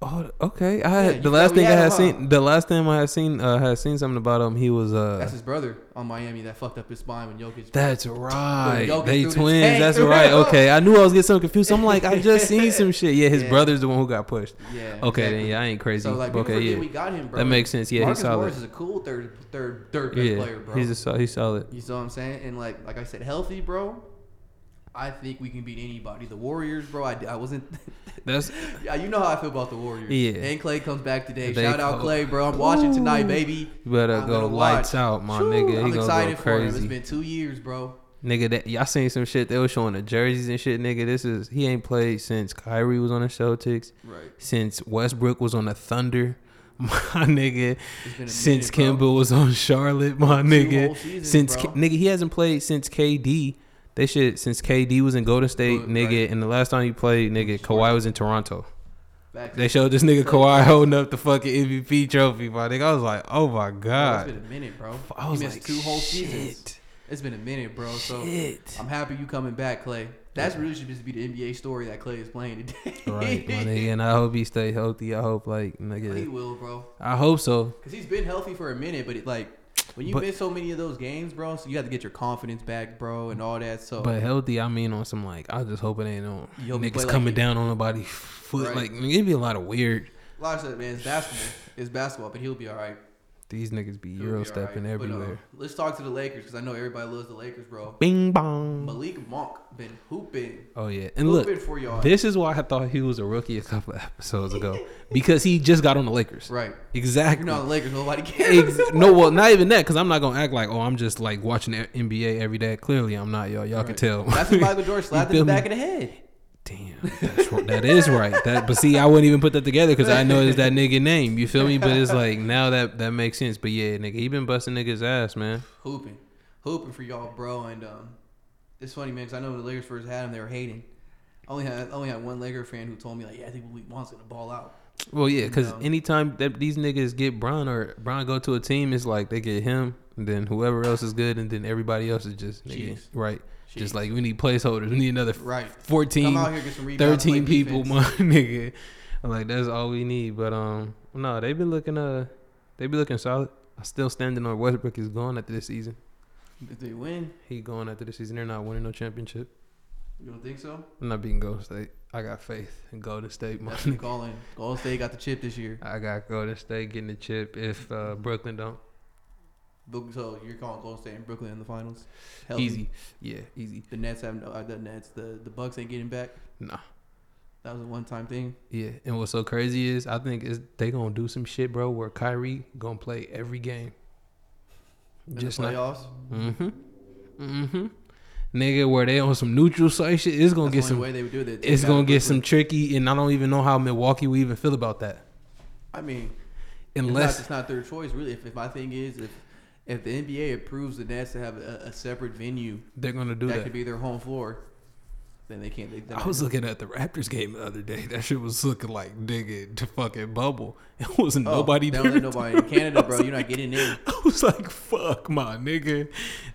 Oh, okay. I Yeah, had you the last thing I had seen. The last time I had seen uh had seen something about him. He was uh. That's his brother on Miami that fucked up his spine when Jokic. That's right. Jokic They twins. That's right. Okay, I knew I was getting so confused. I'm like, I just seen some shit. Yeah, his Yeah. brother's the one who got pushed. yeah. Okay, then exactly. yeah, I ain't crazy. So like, okay, yeah, we got him, bro. that makes sense. Yeah, Marcus he's solid. Morris is a cool third, third, third yeah, player, bro. he's a he's solid. You see what I'm saying? And like like I said, healthy, bro. I think we can beat anybody. The Warriors, bro. I, I wasn't. That's yeah, you know how I feel about the Warriors. Yeah. And Clay comes back today. They Shout out co- Clay, bro. I'm watching tonight, baby. you better I'm go lights watch. out, my nigga. He I'm excited go for him. It's been two years, bro. Nigga, that y'all seen some shit. They was showing the jerseys and shit. Nigga, this is he ain't played since Kyrie was on the Celtics, Right. since Westbrook was on the Thunder, my nigga. It's been a Since minute, bro. Kemba was on Charlotte, my Two nigga. seasons, Since. K- nigga, he hasn't played since KD. They should since KD was in Golden State, Good, nigga. right. And the last time he played, nigga, Kawhi was in Toronto. Facts. They showed this nigga Kawhi holding up the fucking MVP trophy, my nigga. I was like, oh my Bro, it's been a minute, bro. I was he missed like, two whole shit. seasons. It's been a minute, bro. So Shit. I'm happy you coming back, Clay. That's really should just be the NBA story that Clay is playing today. Right, my nigga. And I hope he stay healthy. I hope like nigga, he will, bro. I hope so. Cause he's been healthy for a minute, but it like when you But- miss so many of those games, bro, so you have to get your confidence back, bro, and all that. So But healthy, I mean on some like I just hope it ain't on You hope he play niggas like coming down on nobody's foot. Right. Like it'd be a lot of weird. a lot of stuff, man. It's basketball. It's basketball, but he'll be all right. These niggas be euro all stepping right. But, uh, everywhere. let's talk to the Lakers because I know everybody loves the Lakers, bro. Bing bong. Malik Monk been hooping, Oh yeah, and look, for y'all. this is why I thought he was a rookie a couple of episodes ago because he just got on the Lakers. right. Exactly. You're not the Lakers. Nobody cares. Ex- no, well, not even that, because I'm not gonna act like, oh, I'm just like watching NBA every day. Clearly, I'm not, y'all. Y'all can tell. That's when Michael Jordan slapped in the back me? of the head. Damn, that's, that is right. That, but see, I wouldn't even put that together because I know it's that nigga name. You feel me? But it's like now that that makes sense. But yeah, nigga, he been busting niggas ass, man. Hooping, hooping for y'all, bro. And um, it's funny, man, because I know when the Lakers first had him, they were hating. I only had I only had one Laker fan who told me like, yeah, I think Malik Monk's gonna ball out. Well, yeah, because No. anytime that these niggas get Bron or Bron go to a team, it's like they get him, and then whoever else is good, and then everybody else is just nigga, right. Chiefs. Just like we need placeholders. We need another Right. 14, Come out here, get some rebounds, 13 people, my nigga. I'm like, that's all we need. But um, no, they've been looking uh, they be looking solid. I still standing on Westbrook is gone after this season. If they win, He going after this season. They're not winning no championship. you don't think so? I'm not beating Golden State. I got faith in Golden State. My That's calling. Golden State got the chip this year. I got Golden State getting the chip if uh, Brooklyn don't. So you're calling Golden State and Brooklyn in the finals? Healthy. Easy, yeah, easy. The Nets have no. Uh, the Nets. The the Bucks ain't getting back. Nah, That was a one time thing. yeah. And what's so crazy is I think is they gonna do some shit, bro, where Kyrie gonna play every game. In Just the not. playoffs. Mm-hmm. Mm-hmm. Nigga, where they on some neutral site shit, it's gonna That's get some. way they would do that. It's gonna get some tricky, and I don't even know how Milwaukee will even feel about that. I mean, Unless Unless it's not their choice, really. If, if my thing is, if if the NBA approves the Nets to have a, a separate venue they're gonna do that, that. could be their home floor, then they can't. They, I was looking at the Raptors game the other day. That shit was looking like digging to fucking bubble. It wasn't. Oh, nobody there. don't nobody in Canada, bro. You're not getting in. I was like, fuck my nigga.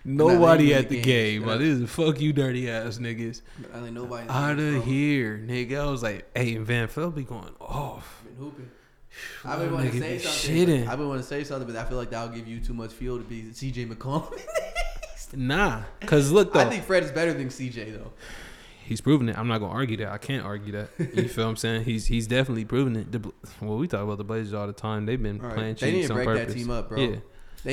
Nobody at the game. games. But this is fuck you dirty ass niggas. I think nobody. Out of here, nigga. I was like, hey, and VanVleet be going off. Been hooping. I've been wanting to say something. I've been wanting to say something, but I feel like that'll give you too much fuel to be CJ McCollum. Nah, cause look though, I think Fred is better than CJ though. he's proven it. I'm not gonna argue that. I can't argue that. You feel what I'm saying? He's he's definitely proven it. The, well, we talk about the Blazers all the time. They've been All right. playing They need cheats to on break that purpose. team up, bro. Yeah,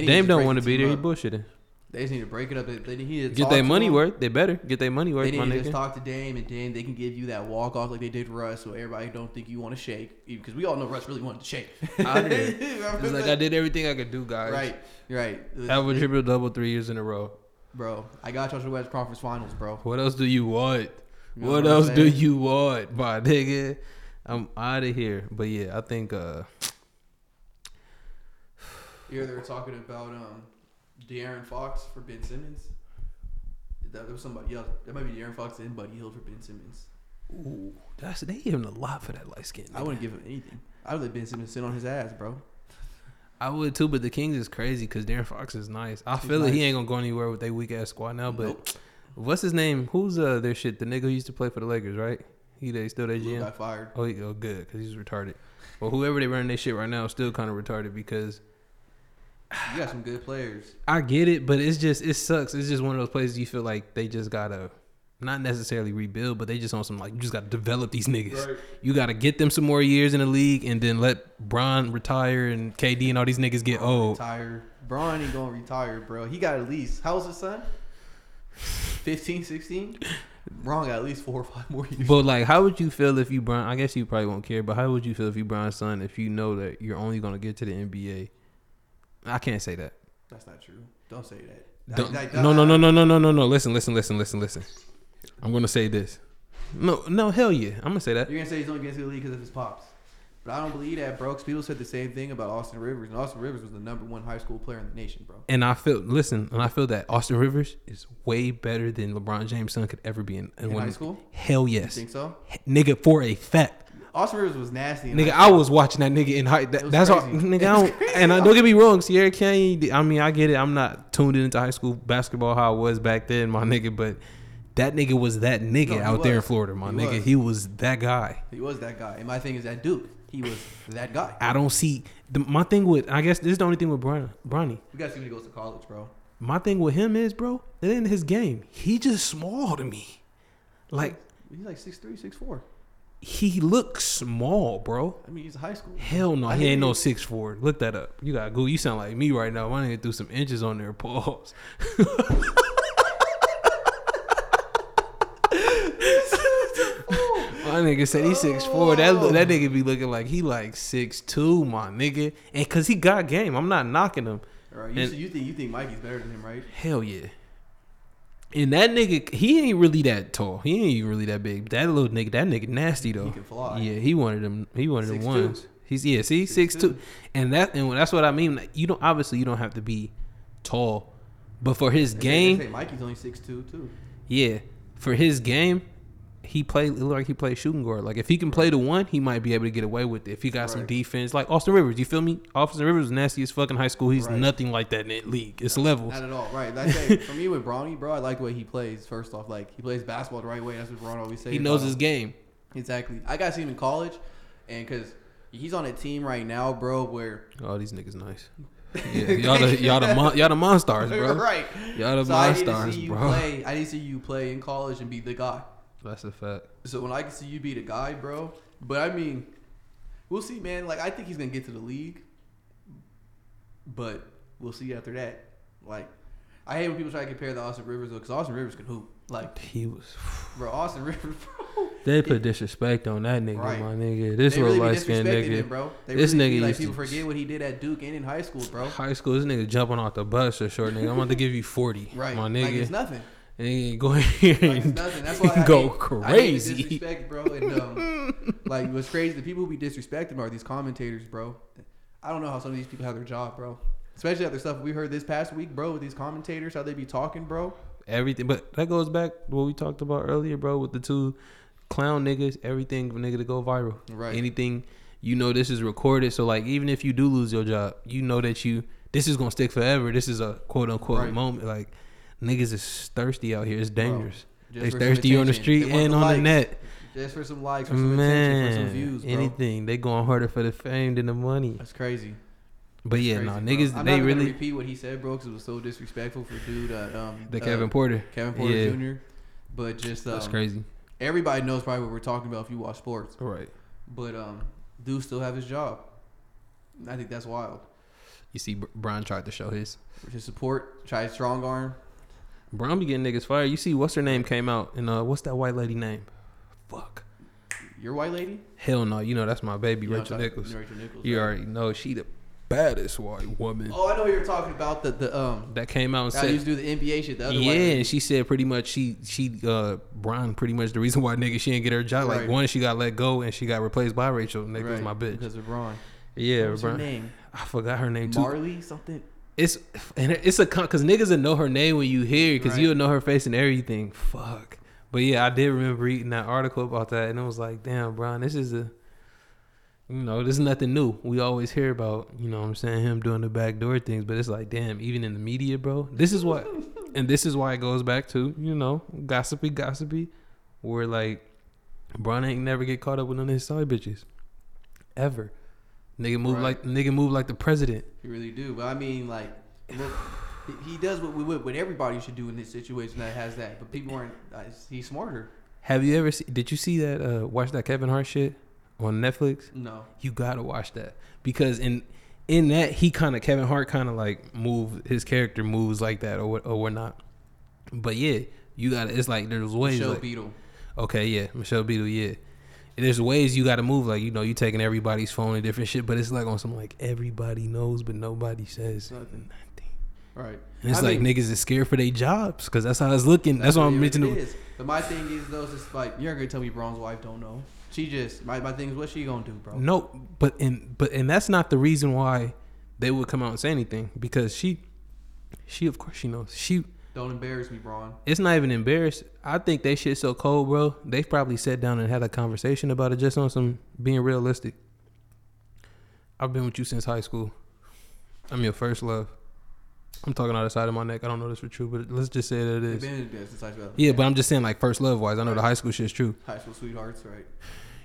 Dame don't want to be there. He bullshitting. They just need to break it up. They, they need to Get their money him. worth. They better get their money worth, They need to just nigga. talk to Dame, and Dame they can give you that walk off like they did Russ, so everybody don't think you want to shake, because we all know Russ really wanted to shake. I did. It's like I did everything I could do, guys. Right, right. Have a triple double three years in a row. bro. I got y'all to West Conference Finals, bro. What else do you want? You know what what else do you want, my nigga? I'm out of here. But yeah, I think uh Here they were talking about um, De'Aaron Fox for Ben Simmons. That was somebody else. That might be De'Aaron Fox and Buddy Hield for Ben Simmons. ooh, that's they giving a lot for that light skin. I wouldn't give him anything. I would let Ben Simmons sit on his ass, bro. I would too, but the Kings is crazy because De'Aaron Fox is nice. I He's feel it. He ain't gonna go anywhere with their weak ass squad now. But Nope. what's his name? Who's uh their shit? The nigga who used to play for the Lakers, right? He they still their GM. got fired. Oh, he, oh, good because he's retarded. Well, whoever they running their shit right now is still kind of retarded because You got some good players. I get it, but it's just it sucks. It's just one of those places you feel like they just gotta not necessarily rebuild, but they just on some like you just gotta develop these niggas. You gotta get them some more years in the league, and then let Bron retire and KD and all these niggas get old. Retire. Bron ain't gonna retire, bro. He got at least. How old's his son? 15, 16? Bron got at least four or five more years. But like, how would you feel if you Bron? I guess you probably won't care, but how would you feel if you Bron's son if you know that you're only gonna get to the NBA? I can't say that. That's not true. Don't say that. Don't- I- I- no, no, no, uh, no, no, no, no, no. Listen, listen, listen, listen, listen. I'm gonna say this. No, no, hell yeah. I'm gonna say that. You're gonna say he's only getting to the league because of his pops, but I don't believe that, bro. 'cause people said the same thing about Austin Rivers, and Austin Rivers was the number one high school player in the nation, bro. And I feel, listen, and I feel that Austin Rivers is way better than LeBron James' son could ever be in, In one- high school, Hell you yes, think so? nigga, for a fact. Austin Rivers was nasty. Nigga, I was watching that nigga in high. That, was that's all, nigga. I don't, and uh, I, don't get me wrong, Sierra Canyon. I mean, I get it. I'm not tuned into high school basketball how I was back then, my nigga. But that nigga was that nigga No, out there in. Florida, my He nigga. was. He was that guy. He was that guy, and my thing is that Duke, he was that guy. I don't see the, my thing with. I guess this is the only thing with Bron, Bronny. You gotta see when he goes to college, bro. My thing with him is, bro, it ain't his game. He just small to me. Like He's like 6'3", 6'4". He looks small, bro. I mean, he's high school. Hell no, I he ain't no six four. Look that up. You got to go. You sound like me right now. My nigga threw some inches on there. Pause. My nigga said he six four. That look- that nigga be looking like he like six two, my nigga. And cause he got game. I'm not knocking him. All right, you, And- you think you think Mikey's better than him, right? Hell yeah. And that nigga, he ain't really that tall. He ain't even really that big. That little nigga, that nigga nasty though. He can fly. Yeah, he wanted them. He wanted them 6'2". ones. He's yeah. See, six 6'2". two, and that and that's what I mean. Like, You don't obviously you don't have to be tall, but for his game, say Mikey's only 6'2", too. yeah, for his game, he played it looked like he played shooting guard. Like if he can play the one, he might be able to get away with it. If he got some defense, like Austin Rivers, you feel me? Austin Rivers was nasty as fucking high school. He's Right. nothing like that in the league. It's levels. Not at all, right? Like, for me with Bronny, bro, I like the way he plays. First off, like he plays basketball the right way. That's what Bron always says. He knows his him. game. Exactly. I got to see him in college, and because he's on a team right now, bro, where Oh, these niggas nice. Yeah, y'all the y'all the mon- y'all the monstars, bro. right. Y'all the So I need to monstars, see you bro. play. I need to see you play in college and be the guy. That's a fact. So when I can see you be the guy, bro. But I mean, we'll see, man. Like I think he's gonna get to the league, but we'll see after that. Like I hate when people try to compare the Austin Rivers though, because Austin Rivers can hoop. Like, He was. bro, Austin Rivers, bro. They put disrespect on that nigga, Right. my nigga. This they little really light skinned nigga. him, bro. They This really nigga like used to- people forget what he did at Duke and in high school, bro. High school, this nigga jumping off the bus or short nigga. I'm about to give you 40, Right, my Like nigga. it's nothing. And he go here Like and. That's why I go hate, crazy. disrespect, bro. And um, like what's crazy, the people who be disrespecting are these commentators, bro. I don't know how some of these people have their job, bro. Especially after stuff we heard this past week, bro, with these commentators, how they be talking, bro. Everything, but that goes back to what we talked about earlier, bro, with the two clown niggas. Everything nigga to go viral. Right. Anything, you know, this is recorded. So like, even if you do lose your job, you know that you this is gonna stick forever. This is a quote unquote Right. moment. Like, niggas is thirsty out here. It's dangerous. Just they thirsty on the street and the on the net. Just for some likes, for some attention, for some views, bro. anything. They going harder for the fame than the money. That's crazy. But yeah, no, bro. niggas, I'm they not really repeat what he said, bro, because it was so disrespectful for dude. Uh, um, the uh, Kevin Porter. Kevin Porter Yeah. Jr. But just um, That's crazy. Everybody knows probably what we're talking about if you watch sports. Right. But um, dude still have his job. I think that's wild. You see, Brian tried to show his. Which is support. Try strong arm. Brian be getting niggas fired. You see, what's her name came out, and uh, what's that white lady name? Fuck. Your white lady. Hell no. You know that's my baby, You know, Rachel Nichols. Rachel Nichols. You right. already know she the baddest white woman. Oh, I know you're talking about. The the um. That came out and said, used to do the NBA shit. The other yeah, and she said pretty much she she uh Brian pretty much the reason why nigga she didn't get her job. Like one, she got let go and she got replaced by Rachel. Was Right, my bitch. because of Ron. Yeah, What's her Brian. name? I forgot her name too. Marley something. It's and it's a because niggas will know her name when you hear because Right. you'll know her face and everything. Fuck. But yeah, I did remember reading that article about that, and it was like, damn, Brian, this is a, you know, this is nothing new. We always hear about, you know, what I'm saying him doing the backdoor things, but it's like, damn, even in the media, bro, this is what, and this is why it goes back to, you know, gossipy, gossipy, where like, Brian ain't never get caught up with none of his side bitches, ever. Nigga move Right. like nigga move like the president. You really do. But I mean, like, look, he- does what we what everybody should do in this situation that has that. But people aren't. Uh, he's smarter. Have you ever see, did you see that uh watch that Kevin Hart shit on Netflix? No. You gotta watch that because in in that he kind of Kevin Hart kind of like move his character moves like that or or whatnot. But yeah, you gotta. It's like there's ways. Michelle like, Beadle. okay, yeah, Michelle Beadle, yeah. And there's ways you gotta move. Like you know, you taking everybody's phone and different shit. But it's like on some like everybody knows, but nobody says Nothing. nothing. Right. And it's I like mean, niggas is scared for their jobs because that's how it's looking. That's, why what I'm mentioning. is. But my thing is though, it's like you're not gonna tell me Bron's wife don't know. She just my, my thing is what she gonna do, bro. No, but and but and that's not the reason why they would come out and say anything because she, she of course she knows she. Don't embarrass me, Bron. It's not even embarrassed. I think they shit so cold, bro. They probably sat down and had a conversation about it just on some being realistic. I've been with you since high school. I'm your first love. I'm talking out the side of my neck. I don't know this for true, but let's just say that it is. Been there since high school. Yeah, but I'm just saying like first love wise. I know the high school shit's true. high school sweethearts, right?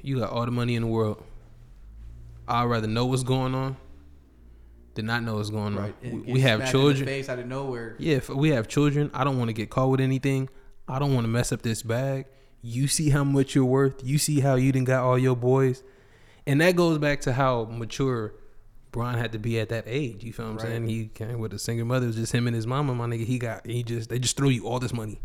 You got all the money in the world. I'd rather know what's going on than not know what's going on. Right. We, we have smacked in the children. face out of nowhere. Yeah, if we have children. I don't want to get caught with anything. I don't want to mess up this bag. You see how much you're worth. You see how you didn't got all your boys. And that goes back to how mature Brian had to be at that age. You feel what I'm Right. saying? He came with a single mother. It was just him and his mama, my nigga. He got he just they just throw you all this money.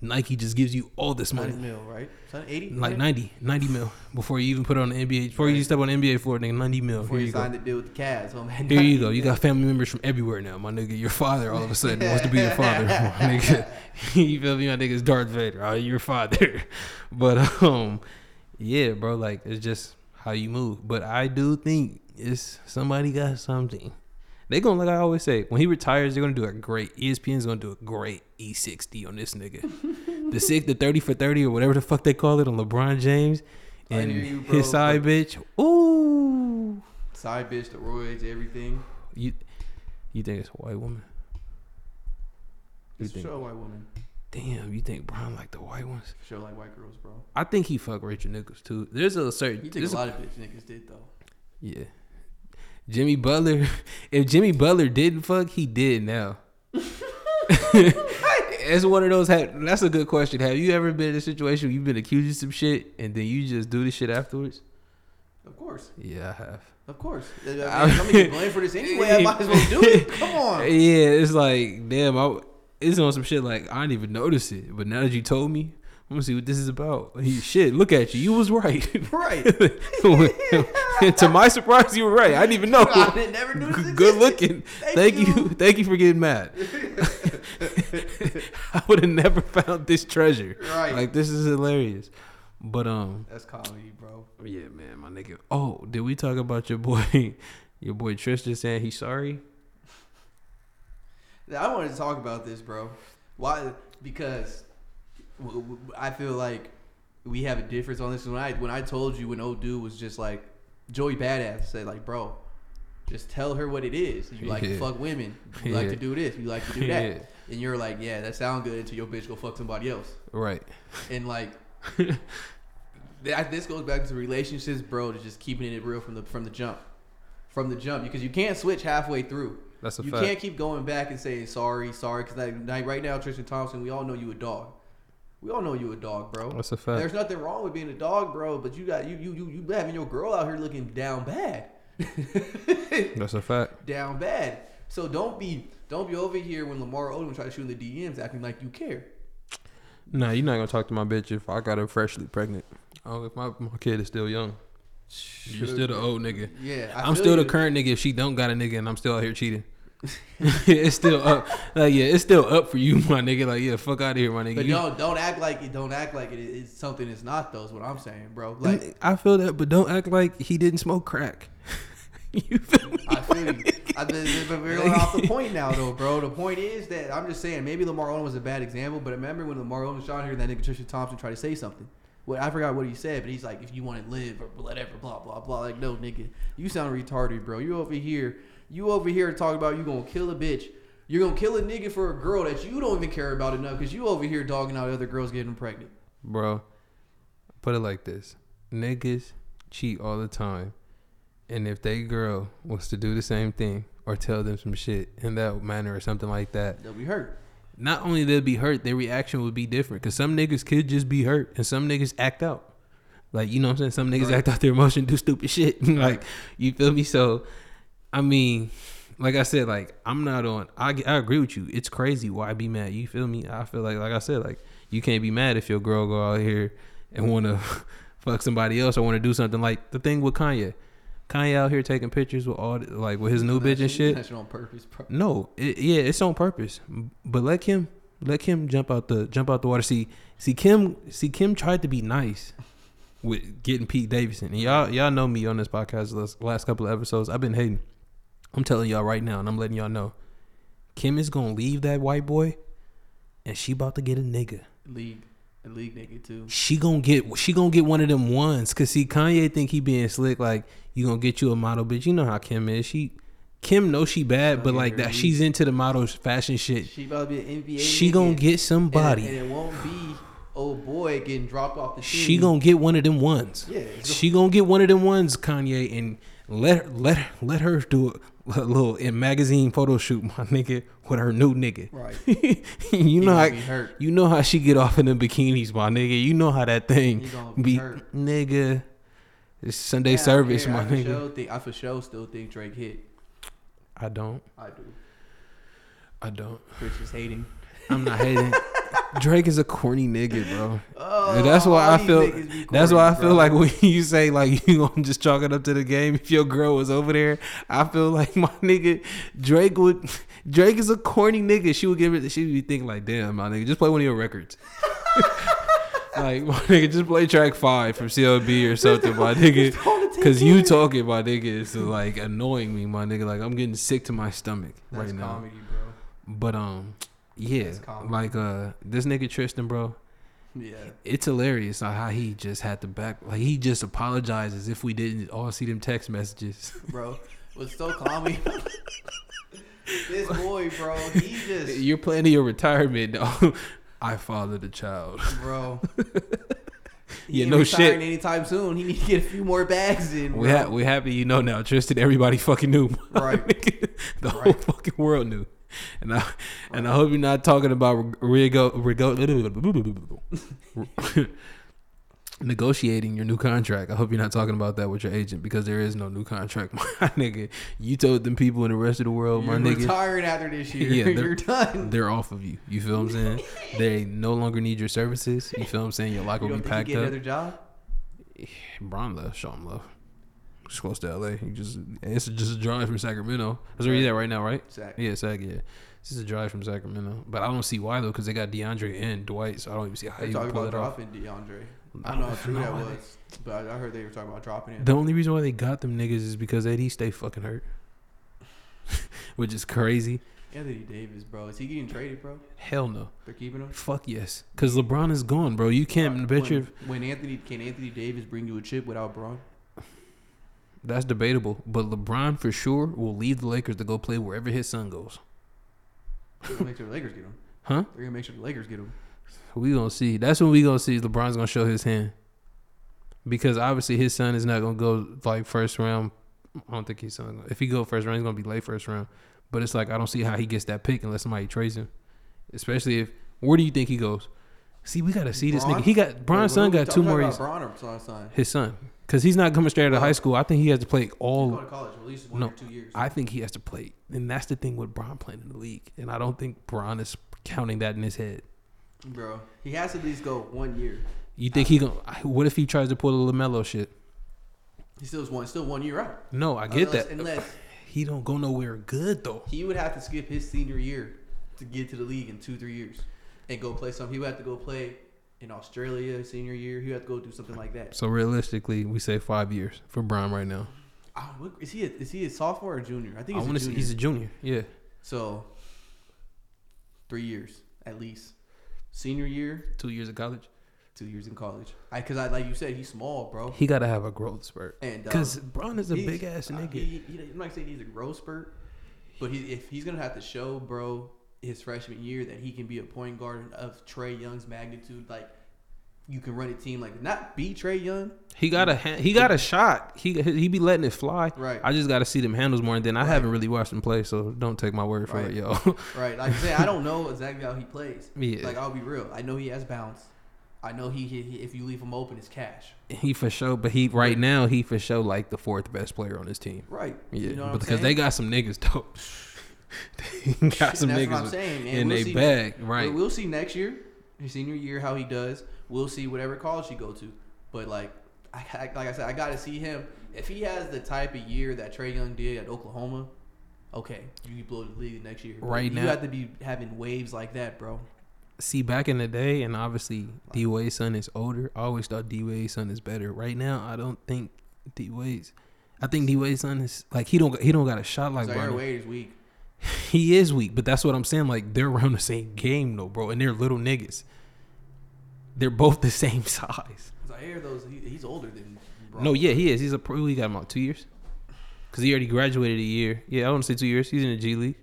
Nike just gives you all this money. 90 mil, right? 80? Like right? 90, 90 mil before you even put on the NBA. Before you step on the NBA floor, nigga, 90 mil. Before Here you you go. the deal with the Cavs. Here you go. You got family members from everywhere now, my nigga. Your father all of a sudden wants to be your father, nigga. you feel me? My nigga's Darth Vader. Oh, your father. But um, yeah, bro. Like it's just how you move. But I do think it's somebody got something. They gonna like I always say when he retires, they're gonna do a great. E ESPN's gonna do a great E60 on this nigga. the six, the thirty for thirty or whatever the fuck they call it on LeBron James and you, bro, his side bitch. Ooh, Side bitch, the roids, everything. you you think it's a white woman? You It's a think? show white woman. Damn, you think Brown like the white ones? Show like white girls, bro. I think he fuck Rachel Nichols too. There's a certain You think there's a a- lot of bitch niggas did though. yeah. Jimmy Butler, if Jimmy Butler didn't fuck, he did now. it's one of those. That's a good question. Have you ever been in a situation where you've been accused of some shit and then you just do the shit afterwards? Of course, Yeah, I have. of course. I mean, I'm gonna get blamed for this anyway. I might as well do it. Come on. Yeah, it's like damn. I it's on some shit like I didn't even notice it, but now that you told me, I'm gonna see what this is about. He, shit, look at you. You was right. Right. to my surprise, you were right. I didn't even know. I didn't never this. Good looking. Thank Thank, you. you. Thank you for getting mad. I would have never found this treasure. Right. Like this is hilarious. But um, That's comedy, bro. yeah, man, my nigga. Oh, did we talk about your boy, your boy Tristan saying he's sorry? I wanted to talk about this, bro. Why? Because I feel like we have a difference on this. When I when I told you when old dude was just like Joey Badass said, like, bro, just tell her what it is. You like to fuck women. You like to do this. You like to do that. Yeah. And you're like, yeah, that sound good until your bitch go fuck somebody else. Right. And like, this goes back to relationships, bro. To just keeping it real from the from the jump, from the jump, because you can't switch halfway through. That's a you fact. can't keep going back and saying sorry, sorry, because like, like right now, Tristan Thompson, we all know you a dog. We all know you a dog, bro. That's a fact. There's nothing wrong with being a dog, bro. But you got you you you you having your girl out here looking down bad. That's a fact. down bad. So don't be don't be over here when Lamar Odom try to shoot in the DMs acting like you care. Nah, you're not gonna talk to my bitch if I got her freshly pregnant. Oh, if my, my kid is still young. You're still the old nigga. Yeah, I I'm feel still the current nigga if she don't got a nigga and I'm still out here cheating. it's still up. Like yeah, it's still up for you, my nigga. Like yeah, fuck out of here, my nigga. But You- don't don't act like it. Don't act like it is something it's not. Though is what I'm saying, bro. Like I feel that, but don't act like he didn't smoke crack. you feel me? I feel you. I, but we're going off the point now, though, bro. The point is that I'm just saying maybe Lamar Odom was a bad example, but remember when Lamar Odom shot here, that nigga Tristan Thompson tried to say something. Well, I forgot what he said, but he's like, if you want to live or whatever, blah blah blah. Like, no, nigga, you sound retarded, bro. You over here, you over here talking about you gonna kill a bitch. You're gonna kill a nigga for a girl that you don't even care about enough because you over here dogging out other girls getting pregnant. Bro, put it like this: niggas cheat all the time, and if they girl was to do the same thing or tell them some shit in that manner or something like that, They'll be hurt. not only they'll be hurt, their reaction would be different. Cause some niggas could just be hurt, and some niggas act out. Like you know what I'm saying? Some niggas Right. act out their emotion, do stupid shit. like you feel me? So, I mean, like I said, like I'm not on. I I agree with you. It's crazy. Why be mad? You feel me? I feel like like I said, like you can't be mad if your girl go out here and want to fuck somebody else or want to do something like the thing with Kanye. Kanye out here taking pictures with all the, like with his new bitch and shit. That's on purpose, bro. No, it, yeah, it's on purpose. But let Kim, let Kim jump out the jump out the water. See, see Kim, see Kim tried to be nice with getting Pete Davidson. And y'all, y'all know me on this podcast last, last couple of episodes. I've been hating. I'm telling y'all right now, and I'm letting y'all know, Kim is gonna leave that white boy, and she about to get a nigga. League, a league nigga too. She gonna get she gonna get one of them ones. Cause see, Kanye think he being slick. Like you gonna get you a model bitch. You know how Kim is. She Kim knows she bad, but like that she's into the models fashion shit. She about to be an NBA. She gonna get somebody. and, it won't be old boy getting dropped off the team. She gonna get one of them ones. Yeah, She gonna get one of them ones, Kanye, and let her let her, let her do a, a little in magazine photo shoot, my nigga, with her new nigga. Right. you know how you know how she get off in the bikinis, my nigga. You know how that thing be be, nigga. It's Sunday Yeah, service, my I nigga. sure think I for sure still think Drake hit. I don't. I do. I don't. Chris is hating. I'm not hating. Drake is a corny nigga, bro. Oh, that's why I feel. be That's why I feel bro. like when you say like you gonna just chalk it up to the game. If your girl was over there, I feel like my nigga Drake would. Drake is a corny nigga. She would give it. She would be thinking like, damn, my nigga, just play one of your records. like my nigga, just play track five from CLB or something, my nigga. Just hold it Cause you talking, my nigga, is like annoying me, my nigga. Like I'm getting sick to my stomach That's right now. comedy, bro. But um, yeah, like uh, this nigga Tristan, bro Yeah. it's hilarious how he just had to back like he just apologizes if we didn't all see them text messages. bro. was so comedy? this boy, bro, he just, You're planning your retirement, dog. I fathered a child. bro. Yeah, no retiring shit. Anytime soon, he need to get a few more bags in. We ha- we happy you know now, Tristan. Everybody fucking knew, Right. the whole Right. fucking world knew. And I and I hope you're not talking about rego, rego, negotiating your new contract. I hope you're not talking about that with your agent because there is no new contract, my nigga. You told them people in the rest of the world, You're my nigga. retiring after this year. Yeah, they're- You're done. they're off of you. You feel what I'm saying? They no longer need your services. You feel what I'm saying? Your locker You will be packed you get up. another job? Bron left. Show him love. It's close to LA. He just it's just a drive from Sacramento. That's where he's at right now, right? Zach. Yeah, Sac. Yeah, this is a drive from Sacramento. But I don't see why though, because they got DeAndre and Dwight, so I don't even see how They're you talking pull about it off. dropping DeAndre. I don't know how true that was, but I I heard they were talking about dropping him. The only reason why they got them niggas is because AD stay fucking hurt, which is crazy. Anthony Davis, bro, is he getting traded, bro? Hell no. They're keeping him. Fuck yes. Because LeBron is gone, bro. You can't bet your when Anthony can Anthony Davis bring you a chip without Bron? That's debatable, but LeBron for sure will leave the Lakers to go play wherever his son goes. Make sure the Lakers get him. Huh? They're gonna make sure the Lakers get him. We gonna see. That's when we gonna see. LeBron's gonna show his hand because obviously his son is not gonna go like first round. I don't think he's son. If he go first round, he's gonna be late first round. But it's like I don't see how he gets that pick unless somebody trades him. Especially if where do you think he goes? See, we gotta see this Bron? nigga. He got Bron's son got two more years. Bron or son? His son, because he's not coming straight out of high school. I think he has to play He's all. going to college at least one No, or two years. I think he has to play, and that's the thing with Bron playing in the league. And I don't think Bron is counting that in his head. Bro, he has to at least go one year. You think he gonna? What if he tries to pull the Lamelo shit? He still has one, still one year out. No, I get Unless- that. Unless He don't go nowhere good though. he would have to skip his senior year to get to the league in two, three years, and go play some. He would have to go play in Australia senior year. He would have to go do something like that. So realistically, we say five years for Bron right now. What- Is he a, is he a sophomore or junior? I think he's want a junior. He's a junior. Yeah. so three years at least. Senior year, Two years of college. two years in college. I because I like you said he's small, bro. He got to have a growth spurt. And um, Because Bron is a big ass uh, nigga. He, he, I'm not saying he's a growth spurt, but he, if he's gonna have to show, bro, his freshman year that he can be a point guard of Trae Young's magnitude, like you can run a team like not be Trae Young, He got a he got a shot. He he be letting it fly. Right. I just got to see them handles more. And then I Right. haven't really watched him play, so don't take my word for Right. it, yo. right? Like I say, I don't know exactly how he plays. Yeah. Like I'll be real, I know he has bounce. I know he, he, he if you leave him open, it's cash. he for sure, but he right now he for sure like the fourth best player on his team. Right. Yeah, You know what but I'm because they got some niggas though. They got some That's niggas what I'm saying, in We'll they see- bag, right? We'll see next year, his senior year, how he does. We'll see whatever college he go to. But like, I, I- like I said, I got to see him. If he has the type of year that Trae Young did at Oklahoma, okay, you can blow the league next year. Right you now- have to be having waves like that, bro. See, back in the day, and obviously D Wade's son is older. I always thought D Wade's son is better. Right now, I don't think D Wade's. I think D Wade's son is like he don't he don't got a shot like Zaire. Wade is weak. He is weak, but that's what I'm saying. Like they're around the same game though, bro, and they're little niggas. They're both the same size. Zaire, though, he, he's older than. Bron. No, yeah, he is. He's a pro. He got him out two years. Cause he already graduated a year. Yeah, I want to say two years. He's in the G League,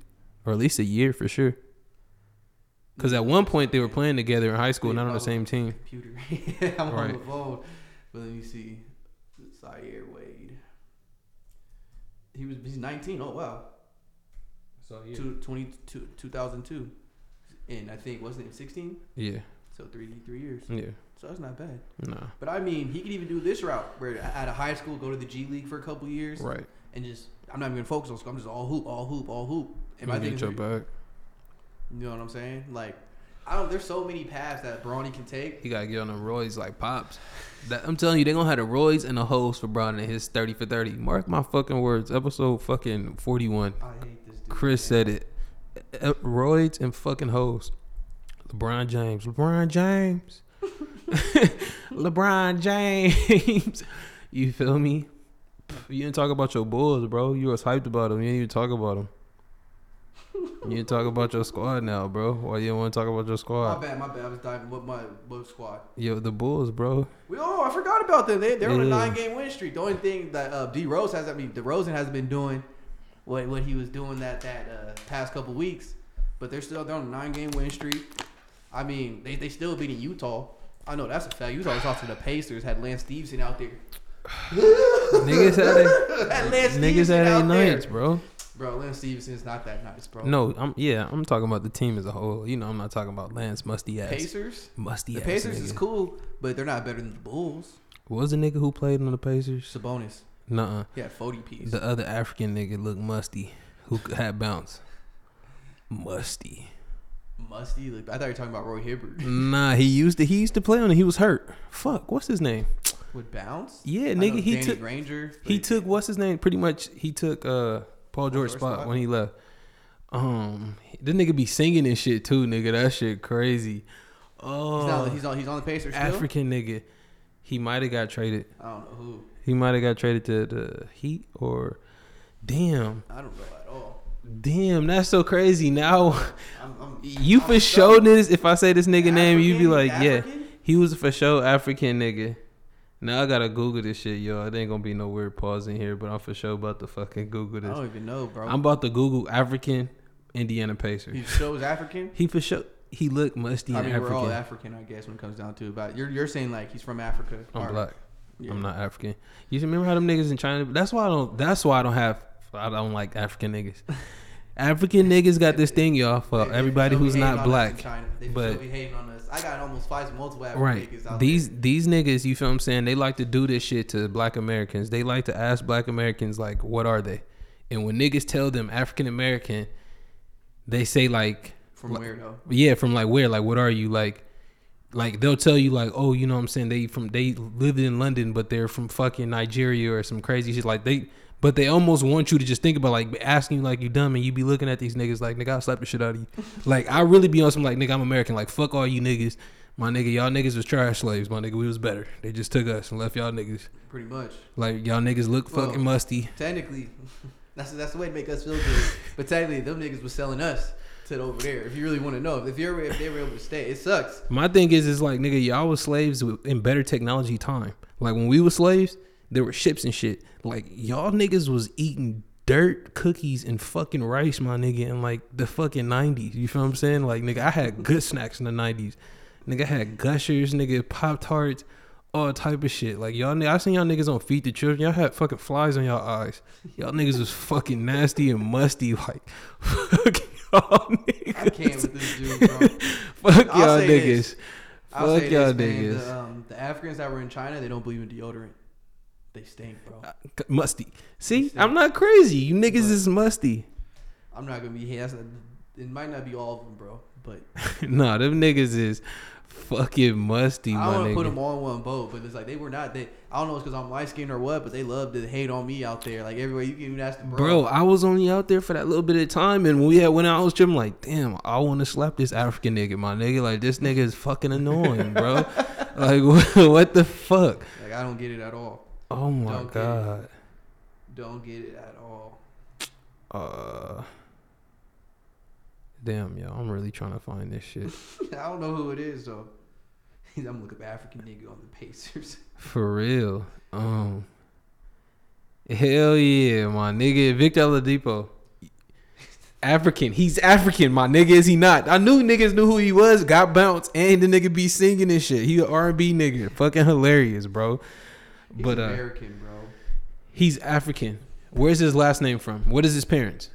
or at least a year for sure. Cause at one point they were playing together in high school, not on the same team. Computer. I'm on the phone. But let me see. Zaire Wade. He was he's 19. Oh wow. So Two, 20, two, 2002. And I think wasn't it 16? yeah, So three three years. yeah, So that's not bad. nah, But I mean, he could even do this route where out of high school, go to the G League for a couple years, right. and just I'm not even gonna focus on school. I'm just all hoop, all hoop, all hoop. And my You thing get is, your you know what I'm saying? Like, I don't. There's so many paths that Bronny can take. He gotta get on the Roy's like pops. That, I'm telling you, they gonna have the Roy's and the hoes for Bron and his thirty for thirty. Mark my fucking words. Episode fucking forty one. I hate this dude. Chris said it. Uh, Roids and fucking hoes. LeBron James. LeBron James. LeBron James. you feel me? You didn't talk about your Bulls, bro. You was hyped about them. You didn't even talk about them. You didn't talk about your squad now, bro. Why you don't want to talk about your squad? My bad, my bad. I was diving with my book squad. Yo, the Bulls, bro. We oh, I forgot about them. They they're on a nine game win streak. The only thing that uh, D Rose has, I mean, DeRozan hasn't been doing what what he was doing that that uh, past couple weeks, but they're still they're on a nine game win streak. I mean, they they still beating Utah. I know that's a fact. Utah was off to the Pacers. Had Lance Stephenson out there. Niggas had a, Had Lance niggas had out a there. bro. Bro, Lance Stephenson's not that nice, bro. No, I'm yeah, I'm talking about the team as a whole. You know, I'm not talking about Lance musty ass. Pacers. Musty The ass. Pacers nigga. is cool, but they're not better than the Bulls. What was the nigga who played on the Pacers? Sabonis. Nuh-uh. Had 40 piece. The other African nigga looked musty, who had bounce. Musty. Musty. Like, I thought you were talking about Roy Hibbert. Nah, he used to he used to play on it. He was hurt. Fuck, what's his name? With bounce? Yeah, know nigga, he Danny took Granger. he took what's his name? Pretty much, he took uh Paul George spot, spot? when he left. Um, the nigga be singing and shit too, nigga. That shit crazy. Oh, He's, not, he's on. He's on the Pacers still. African nigga. He might have got traded. I don't know who. He might have got traded to the Heat or, damn, I don't know at all. damn. That's so crazy. Now I'm, I'm, you I'm for sure this. If I say this nigga name, you be African? like, yeah, he was for sure African nigga. Now I gotta Google this shit, yo. It ain't gonna be no weird pause in here, but I'm for sure about to fucking Google this. I don't even know, bro. I'm about to Google African Indiana Pacers. he shows African. He for sure he look musty I mean, we're all African. African, I guess, when it comes down to it. But you're you're saying like he's from Africa. I'm black. Yeah. I'm not African. You remember how them niggas in China? That's why I don't. That's why I don't have. I don't like African niggas. African niggas got this thing, y'all, for They- they everybody who's not on in black. China. They but- still be hating on us. I got almost five multiple African Right. niggas out These there. these niggas, you feel what I'm saying? They like to do this shit to black Americans. They like to ask black Americans like, what are they? And when niggas tell them African American, they say like from where though? Yeah, from like where? Like what are you? Like like they'll tell you like, oh, you know what I'm saying? They from they lived in London, but they're from fucking Nigeria or some crazy shit. Like they but they almost want you to just think about like asking you like you dumb and you be looking at these niggas like nigga I'll slap the shit out of you. like I really be on some like nigga I'm American, like fuck all you niggas. My nigga, y'all niggas was trash slaves. My nigga, we was better. They just took us and left y'all niggas. Pretty much. Like y'all niggas look Well, fucking musty. Technically, that's that's the way to make us feel good. but technically, them niggas was selling us the over there. If you really want to know, if you're if they were able to stay, it sucks. My thing is, is like nigga, y'all was slaves in better technology time. Like when we were slaves, there were ships and shit. Like y'all niggas was eating dirt, cookies, and fucking rice, my nigga, in like the fucking nineties. You feel what I'm saying? Like nigga, I had good snacks in the nineties. Nigga I had gushers, nigga, pop tarts, all type of shit. Like y'all, I seen y'all niggas on Feed the Children. Y'all had fucking flies on y'all eyes. Y'all niggas was fucking nasty and musty. Like fuck y'all niggas. I can't with this dude, bro. Fuck I'll y'all niggas. this. Fuck y'all this, niggas. The, um, the Africans that were in China, they don't believe in deodorant. They stink, bro. musty. See, Stink. I'm not crazy. You niggas But- is musty. I'm not gonna be. here. it might not be all of them, bro. But nah, them niggas is fucking musty, I don't want to put them all in one boat. But it's like they were not. They I don't know it's because I'm light skinned or what, but they love to hate on me out there. Like everywhere you can even ask the bro. Bro, I was only out there for that little bit of time, and when we had went out, I was tripping like, damn, I want to slap this African nigga, my nigga. Like this nigga is fucking annoying, bro. like what, what the fuck? Like I don't get it at all. Oh my Don't get god. Don't get it at all. Uh, damn, yo, I'm really trying to find this shit I don't know who it is though. I'm gonna look up African nigga on the Pacers. for real. Um, hell yeah, my nigga, Victor Oladipo. African. He's African, my nigga. Is he not? I knew niggas knew who he was. Got bounced, and the nigga be singing and shit. He a R&B nigga. Fucking hilarious, bro. He's But uh, American, bro. he's African. Where's his last name from? What is his parents?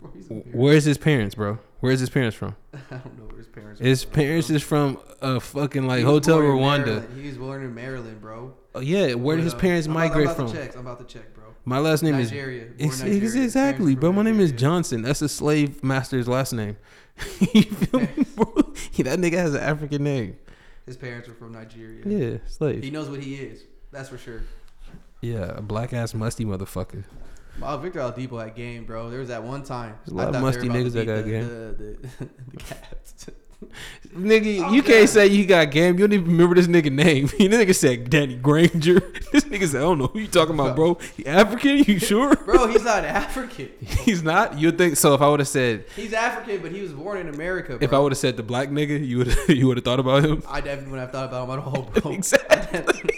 Bro, he's American. Where's his parents, bro? Where's his parents from? I don't know parents. His parents is from a fucking like Hotel Rwanda. He was born in Maryland, bro. Oh, yeah, where did his uh, parents I'm about- migrate I'm about from? To check. I'm about to check, bro. My last name is Nigeria. born Nigeria. exactly, bro. My name is Johnson. That's a slave master's last name. you feel me, bro? that nigga has an African name. His parents were from Nigeria. Yeah, slave. He knows what he is. That's for sure. Yeah, a black ass musty motherfucker. Wow, Victor Oladipo had game, bro. There was that one time. There's a lot I of musty about niggas that got beat game. The, the, the, the Cavs. Nigga, Oh, you can't say you got game. You don't even remember this nigga name. You nigga said Danny Granger. This nigga said, I don't know who you talking about, bro. He African? You sure? bro, he's not African. He's not. You'd think so? If I would have said, He's African, but he was born in America. Bro. if I would have said the black nigga, you would you would have thought about him. I definitely wouldn't have thought about him at all, bro. Exactly.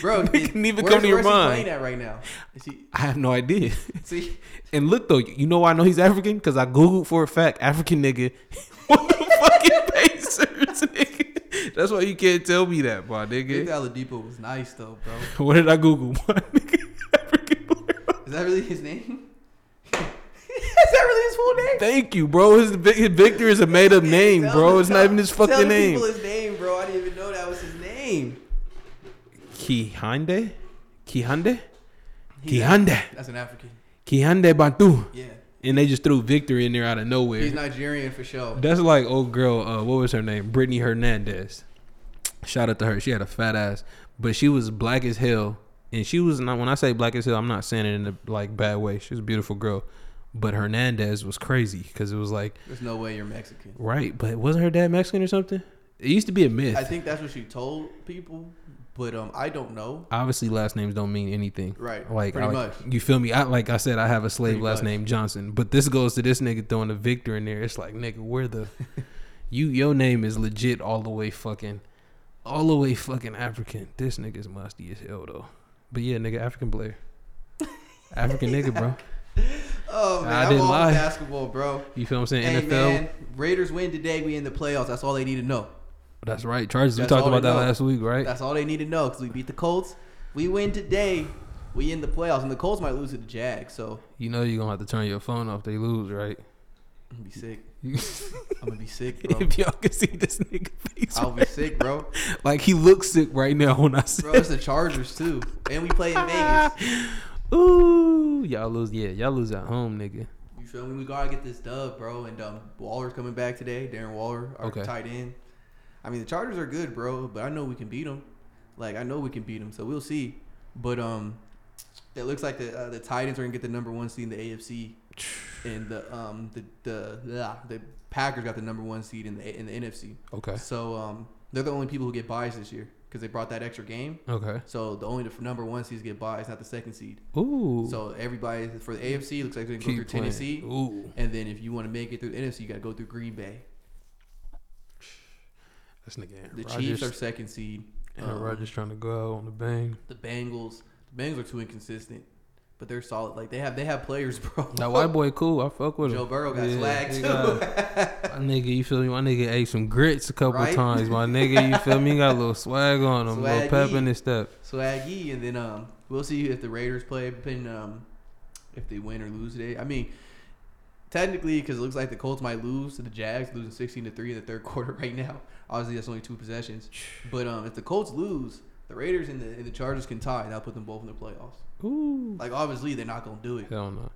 bro, It couldn't even come to your where's he mind. playing at right now? He? I have no idea. See, And look though, you know why I know he's African? Because I googled for a fact African nigga. Fucking Pacers, nigga? That's why you can't tell me that, my Victor nigga. Oladipo was nice though, bro. What did I Google? My nigga, Is that really his name? is that really his full name? Thank you, bro. His, his Victor is a made up name, bro. It's not even his tell fucking the name. People his name, bro. I didn't even know that was his name. Kehinde? Kehinde? Kehinde. That's an African. Kehinde Bantu. Yeah, And they just threw victory in there out of nowhere. he's Nigerian for sure. That's like old girl. Uh, what was her name? Brittany Hernandez. Shout out to her. She had a fat ass, but she was black as hell. And she was not. When I say black as hell, I'm not saying it in a like bad way. She was a beautiful girl, but Hernandez was crazy because it was like There's no way you're Mexican. right, but wasn't her dad Mexican or something? It used to be a myth. I think that's what she told people, but um, I don't know. Obviously, last names don't mean anything. Right, Like, pretty I- much. you feel me? I like I said, I have a slave Pretty last much. name Johnson, but this goes to this nigga throwing a Victor in there. It's like, nigga, where the you your name is legit all the way fucking, all the way fucking African. This nigga's musty as hell though. But yeah, nigga, African player, African nigga, bro. Oh man, I didn't lie. basketball, bro. You feel what I'm saying? Hey NFL. man, Raiders win today. We in the playoffs. That's all they need to know. That's right. Chargers. That's we talked about that know. last week, right? That's all they need to know because we beat the Colts. We win today. We in the playoffs, and the Colts might lose to the Jags, so You know you're gonna have to turn your phone off. They lose, right? I'm gonna be sick. I'm gonna be sick, bro. if y'all can see this nigga face, I'll be sick, bro. like he looks sick right now when I say, Bro, it's the Chargers too, and we play in Vegas. "Ooh, y'all lose." Yeah, y'all lose at home, nigga. You feel me? We gotta get this dub, bro. And um, Waller's coming back today. Darren Waller, our Okay. tight end. I mean, the Chargers are good, bro, but I know we can beat them. Like I know we can beat them, so we'll see. But um, it looks like the uh, the Titans are gonna get the number one seed in the AFC, and the um the the the Packers got the number one seed in the in the NFC. Okay, So um, they're the only people who get buys this year because they brought that extra game. okay. So the only the number one seeds get buys, not the second seed. Ooh, So everybody for the AFC looks like they're gonna go keep through playing. Tennessee. Ooh, And then if you want to make it through the NFC, you got to go through Green Bay. This nigga. Aaron The Rodgers, Chiefs are second seed. Aaron Um, Rodgers trying to go out on the bang. The Bengals. The Bengals are too inconsistent, but they're solid. Like they have they have players, bro. That white boy cool. I fuck with him. Joe Burrow got Yeah, swag too. got- My nigga, you feel me? My nigga ate some grits a couple Right? times. My nigga, you feel me? Got a little swag on him, a little pep in his step. Swaggy, and then um, we'll see if the Raiders play, depending um, if they win or lose today. I mean, technically, because it looks like the Colts might lose to the Jags, losing sixteen to three in the third quarter right now. Obviously, that's only two possessions. But um, if the Colts lose, the Raiders and the and the Chargers can tie. That'll put them both in the playoffs. Ooh. Like obviously, they're not gonna do it. Hell no.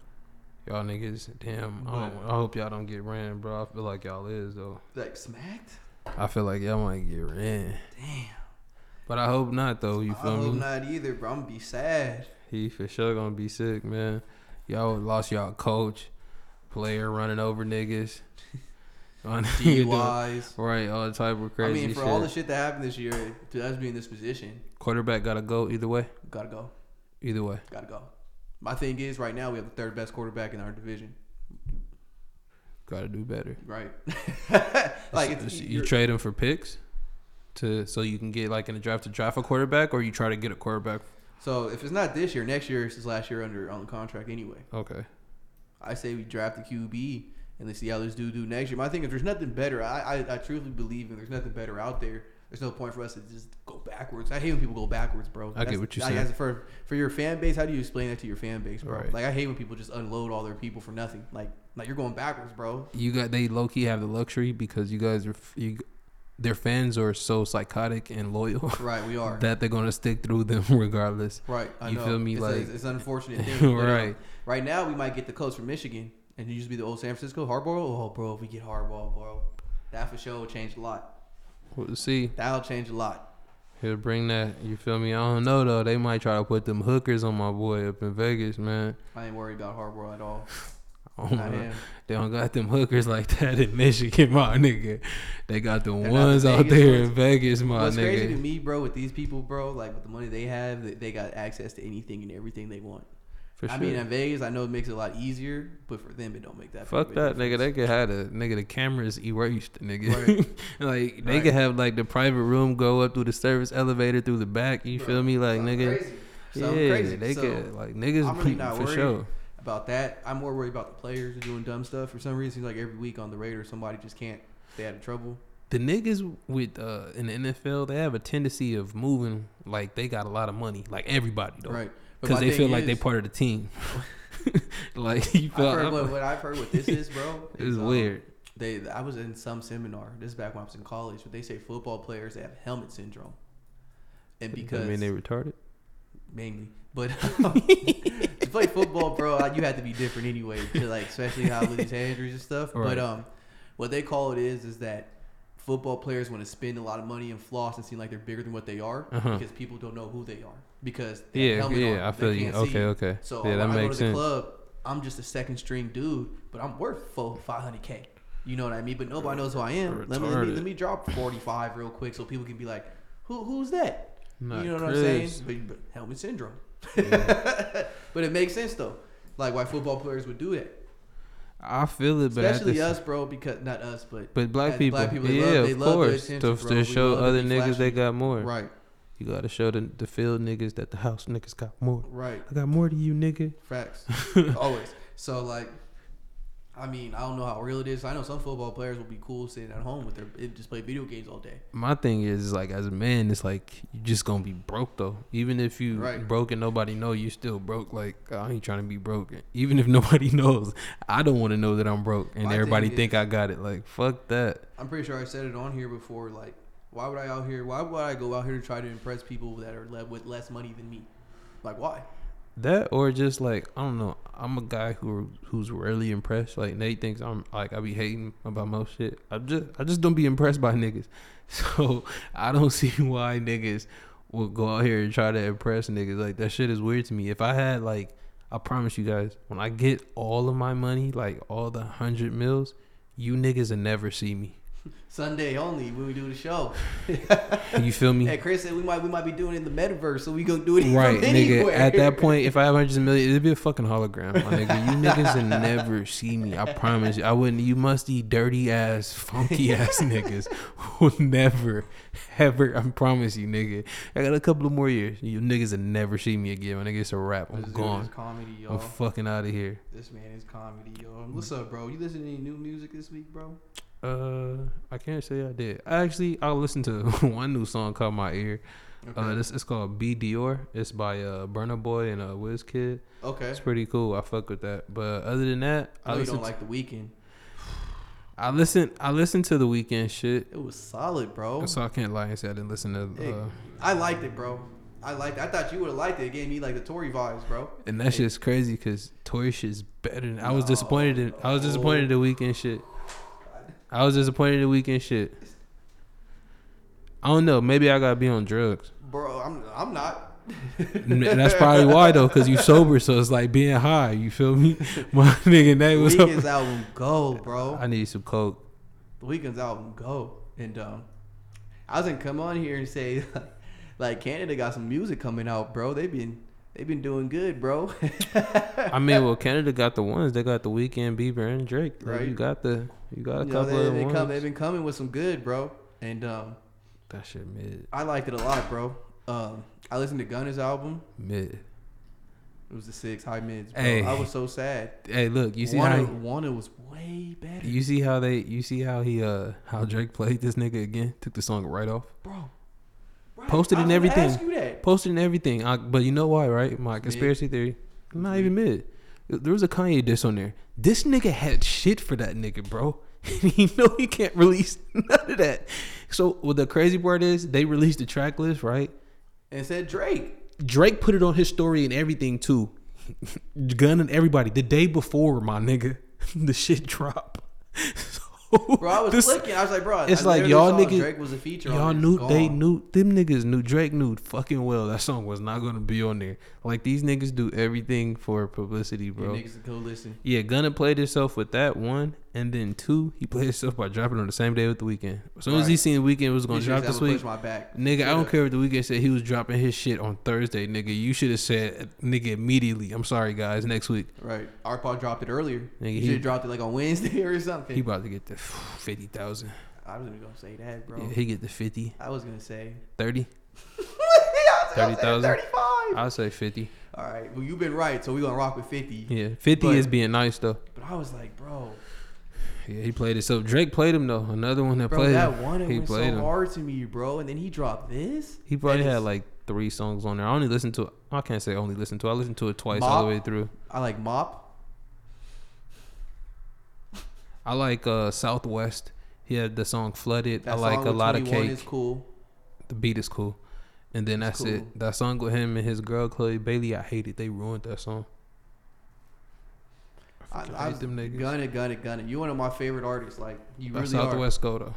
Y'all niggas, damn. I, I hope y'all don't get ran, bro. I feel like y'all is though. Like smacked. I feel like y'all might get ran, Damn. but I hope not though. You I feel hope me? not either, bro. I'm gonna be sad. He for sure gonna be sick, man. Y'all lost y'all coach, player running over niggas. On- DUIs. right, all type of crazy. I mean, for shit. all the shit that happened this year, to us being in this position, Quarterback gotta go either way. gotta go. Either way, Gotta go. My thing is, right now we have the third best quarterback in our division. gotta do better. Right. like it's, you trade him for picks to so you can get like in the draft to draft a quarterback, or you try to get a quarterback. so if it's not this year, next year is his last year under on the contract anyway. Okay, I say we draft the QB and let's see how this dude do next year. My thing is, there's nothing better. I, I I truly believe in there's nothing better out there. There's no point for us to just go backwards. I hate when people go backwards, bro. I get what like, saying. for for your fan base, how do you explain that to your fan base, bro? Right. Like I hate when people just unload all their people for nothing. Like like you're going backwards, bro. you got they low key have the luxury because you guys are you, their fans are so psychotic and loyal Right, we are. that they're gonna stick through them regardless. right, I you know. feel me? It's, Like- a, it's an unfortunate thing. um, right. right now, we might get the coach from Michigan, and he used to be the old San Francisco Harbaugh. Oh, bro, if we get Harbaugh, bro, that for sure will change a lot. We'll see. That'll change a lot. He'll bring that. You feel me? I don't know though. They might try to put them hookers on my boy up in Vegas, man. I ain't worried about Harbaugh at all. Oh, my-. They don't got them hookers like that in Michigan, my nigga. They got the ones the out there ones. in Vegas, my nigga. What's crazy to me, bro, with these people, bro, like with the money they have, they, they got access to anything and everything they want. For sure. I mean, in Vegas, I know it makes it a lot easier, but for them, it don't make that. Fuck that, nigga. They difference. could have the nigga the cameras erased, nigga. Right. like they Right. could have like the private room go up through the service elevator through the back. You feel me? Like something nigga, crazy. Something yeah, crazy. they So, could like niggas really for worried. sure. About that. I'm more worried about the players doing dumb stuff. For some reason, seems like every week on the Raiders, somebody just can't stay out of trouble. The niggas with uh in the NFL, they have a tendency of moving like they got a lot of money, like everybody though, Right. Because they feel like they're part of the team. like you I've feel, heard, what, what I've heard what this is, bro. it's is, um, weird. They, I was in some seminar. This is back when I was in college, but they say football players they have helmet syndrome, and because I mean they retarded. mainly, but to play football, bro, you have to be different anyway. To like, especially how with these injuries and stuff. Right. But um, what they call it is is that football players want to spend a lot of money and floss and seem like they're bigger than what they are Uh-huh. because people don't know who they are because they Yeah, yeah, on, I feel you. Okay, okay. So yeah, that I go makes to the sense. club, I'm just a second string dude, but I'm worth four five hundred k. You know what I mean? But nobody knows who I am. Let me, let me let me drop forty five real quick so people can be like, who who's that? Not you know what I'm saying? But, but helmet syndrome. but it makes sense though. Like why football players would do that, I feel it, but especially us, bro. Because not us, but But black people, black people, they yeah, love- of course, to, to show other niggas they got more. right, You gotta show the the field niggas that the house niggas got more. right. I got more to you, nigga. Facts. Always. So like, I mean, I don't know how real it is. I know some football players will be cool sitting at home with their just play video games all day. My thing is like as a man, it's like you just gonna be broke though. Even if you Right. broke and nobody know, you still broke. Like I ain't trying to be broke. Even if nobody knows, I don't want to know that I'm broke and My everybody is- think I got it. Like fuck that. I'm pretty sure I said it on here before. Like, why would I out here? Why would I go out here to try to impress people that are le- with less money than me? Like, why? That or just like I don't know. I'm a guy who who's rarely impressed. Like Nate thinks I'm like I be hating about most shit. I just I just don't be impressed by niggas. So I don't see why niggas will go out here and try to impress niggas. Like that shit is weird to me. If I had like I promise you guys, when I get all of my money, like all the hundred mils, you niggas will never see me. Sunday only when we do the show. You feel me? Hey, Chris said we might we might be doing it in the metaverse, so we gonna do it Right, nigga. anywhere. At that point, if I have hundreds of millions, it'd be a fucking hologram, my nigga. You niggas will never see me. I promise you. I wouldn't. You musty, dirty ass, funky ass niggas will never, ever. I promise you, nigga. I got a couple of more years. You niggas will never see me again. When nigga, it's a wrap. I'm This gone. is comedy, I'm fucking out of here. This man is comedy, y'all. What's up, bro? You listen to any new music this week, bro? Uh, I can't say I did. Actually, I listened to one new song called My Ear. Uh, this it's called B Dior. It's by uh Burna Boy and uh Wizkid. okay. It's pretty cool. I fuck with that. But other than that, I I, know you don't like the Weeknd. I listen. I listen to the Weeknd shit. It was solid, bro. So I can't lie and say I didn't listen to. Hey, Uh, I liked it, bro. I liked. It. I thought you would have liked it. It gave me like the Tory vibes, bro. and that shit's crazy because Tory shit's better. Than, I was disappointed in. I was disappointed in the Weeknd shit. I was disappointed in the Weeknd shit. I don't know. Maybe I gotta be on drugs. Bro, I'm I'm not. That's probably why though, cause you sober, so it's like being high. You feel me? My nigga name was Weeknd's album go, bro. I need some coke. The Weeknd's album go. And um, I was gonna come on here and say, like Canada got some music coming out, bro. They've been they've been doing good, bro. I mean, well, Canada got the ones. They got the Weeknd Bieber and Drake. Like, Right. You got the. You got a You know, couple they, of they ones. come, they've been coming with some good, bro. And um, that shit mid. I liked it a lot, bro. Um, I listened to Gunna's album. Mid. It was the six high mids, bro. Hey. I was so sad. Hey, look, you see Wunna, how Wunna was way better, you see how they you see how he uh how Drake played this nigga again? Took the song right off. bro. Posted I and was gonna everything. Ask you that. Posted in everything. I, but you know why, right? My conspiracy theory. Not even mid. There was a Kanye diss on there. This nigga had shit for that nigga, bro. And he know he can't release none of that. So what the crazy part is, they released the track list, right? And said Drake. Drake put it on his story and everything too. Gun and everybody. The day before, my nigga, the shit drop. Bro, I was this- clicking. I was like, bro, it's like, y'all niggas- Drake was a feature. Y'all knew It's they knew them niggas knew Drake knew fucking well that song was not gonna be on there. Like these niggas do everything for publicity, You bro. niggas can go listen. Yeah, Gunna played himself with that one, and then two, he played himself by dropping on the same day with the Weeknd. As soon as he Right. seen the Weeknd was gonna drop should've this week, my back. nigga, I don't Should've. care if the Weeknd said he was dropping his shit on Thursday, nigga. You should have said, nigga, immediately. I'm sorry, guys. Next week, Right. Arpaw dropped it earlier. Nigga, he he- should have dropped it like on Wednesday or something. he about to get the fifty thousand. I was gonna go say that, bro. Yeah, he get the 50, I was gonna say 30. I was gonna say 30,000? 35. I'll say fifty. All right. Well, you've been right, so we gonna rock with 50. Yeah, fifty But- is being nice though. But I was like, bro, Yeah, he played it. So Drake played him though. Another one that bro, played that one it he went so played him. hard to me, bro. And then he dropped this. He probably had like three songs on there. I only listened to. I can't say only listened to. I listened to it twice all the way through. I like Mop. I like uh Southwest. He had the song Flooded. That I like a lot of cake. is cool. The beat is cool. And then It's that's it. That song with him and his girl Chloe Bailey, I hate it. They ruined that song. I, I, I hate them niggas. gun it, gun it, gun it. You one of my favorite artists. Like you That really are. Southwest go though.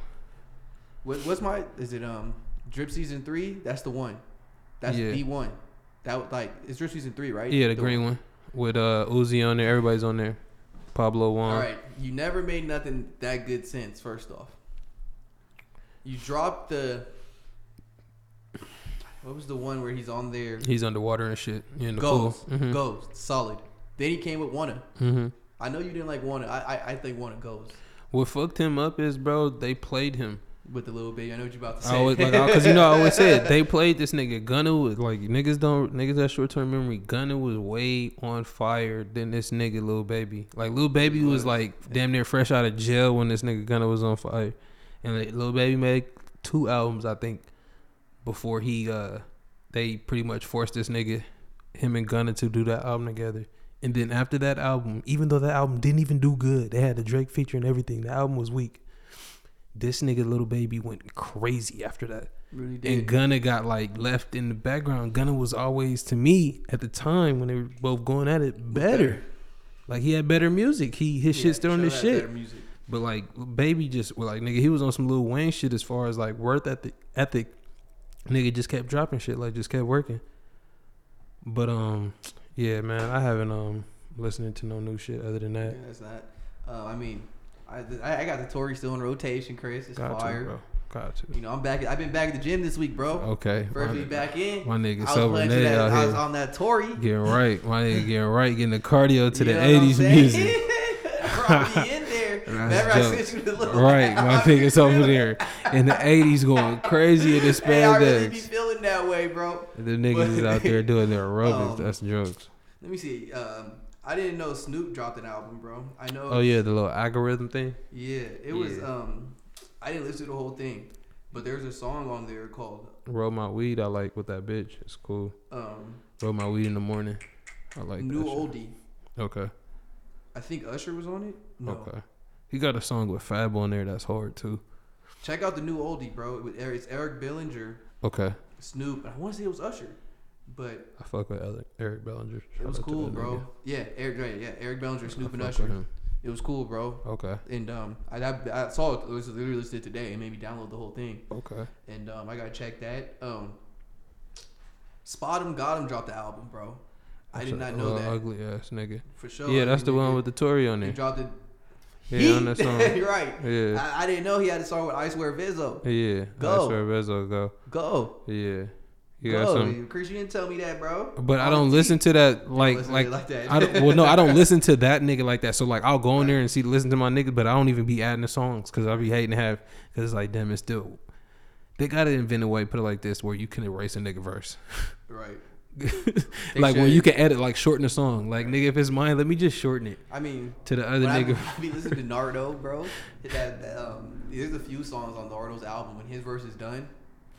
What, what's my? Is it um Drip season three? That's the one. That's Yeah. the one. That was like it's Drip season three, right? Yeah, the green one with uh Uzi on there. Everybody's on there. Pablo Juan. All right, you never made nothing that good since. First off, you dropped the. What was the one where he's on there? He's underwater and shit. In the Goes, pool. Mm-hmm. goes, solid. Then he came with Wunna. Mm-hmm. I know you didn't like Wunna. I, I, I think Wunna goes. What fucked him up is, bro, they played him. with the Lil Baby. I know what you about to I say. always like because you know I always said they played this nigga Gunna was like niggas don't niggas that short term memory Gunna was way on fire than this nigga Lil Baby like Lil Baby was was. like damn near fresh out of jail when this nigga Gunna was on fire and like, Lil Baby made two albums I think before he uh they pretty much forced this nigga him and Gunna to do that album together and then after that album even though that album didn't even do good they had the Drake feature and everything the album was weak this nigga Lil Baby went crazy after that really did. and. Gunna got like left in the background. Gunna was always to me at the time when they were both going at it better. Like he had better music. He his Yeah, shit still on this shit. better music. But like baby just well, like nigga, he was on some Lil Wayne shit as far as like worth ethic ethic. Nigga just kept dropping shit, like just kept working. But um yeah, man, I haven't um listening to no new shit other than Yeah, that. that's that. Uh, I mean, I, I got the Tory still in rotation, Chris. It's Got fire. to, bro. Got to. You know, I'm back. I've been back at the gym this week, bro. Okay. First week back in. my nigga I was sober playing that. I was on that Tory. Getting right. My nigga getting right, getting the cardio to You the know what I'm 80s music. Probably. Remember I sent you the little Right, my niggas over there in the '80s going crazy in the Hey, I really be feeling that way, bro. The niggas is out there doing their aerobics. Um, That's jokes. Let me see. Um, I didn't know Snoop dropped an album, bro. I know. Oh yeah, the little algorithm thing. Yeah, it was. Um, I didn't listen to the whole thing, but there's a song on there called Roll my weed. I like with that bitch. It's cool. um, Roll my weed in the morning. I like "New that. Oldie." Okay. I think Usher was on it. No. Okay. He got a song with Fab on there that's hard too. Check out the new oldie, bro. It's Eric Bellinger, Okay. Snoop. I want to say it was Usher, but I fuck with Eric, Eric Bellinger. it was cool, bro. Yeah, Eric. Yeah, Eric Bellinger, Snoop, and Usher. It was cool, bro. Okay. And um, I, I, I saw it. It was literally listed today. and made me download the whole thing. Okay. And um, I gotta check that. Um, Spot him, got him, dropped the album, bro. I did not know that Ugly ass nigga. for sure. yeah, that's the Nigga, one with the Tory on there. He dropped it. Yeah, on that song. You're right. Yeah. I, I didn't know he had a song with I Swear Vizzo. Yeah. Go. I swear Bezo go. Go. Yeah. You got Go. some. Chris, you didn't tell me that, bro. But I don't listen to that like to like, it like that. I don't, well no I don't listen to that nigga like that. So like I'll go in there and see listen to my nigga, but I don't even be adding the songs because I be hating to have because it's like damn it's still they gotta invent a way put it like this where you can erase a nigga verse. Right. Like when you can edit like shorten the song. Like nigga if it's mine, let me just shorten it I mean, to the other I, nigga. I mean, listen to Nardo, bro. That, that, um, there's a few songs on Nardo's album. When his verse is done,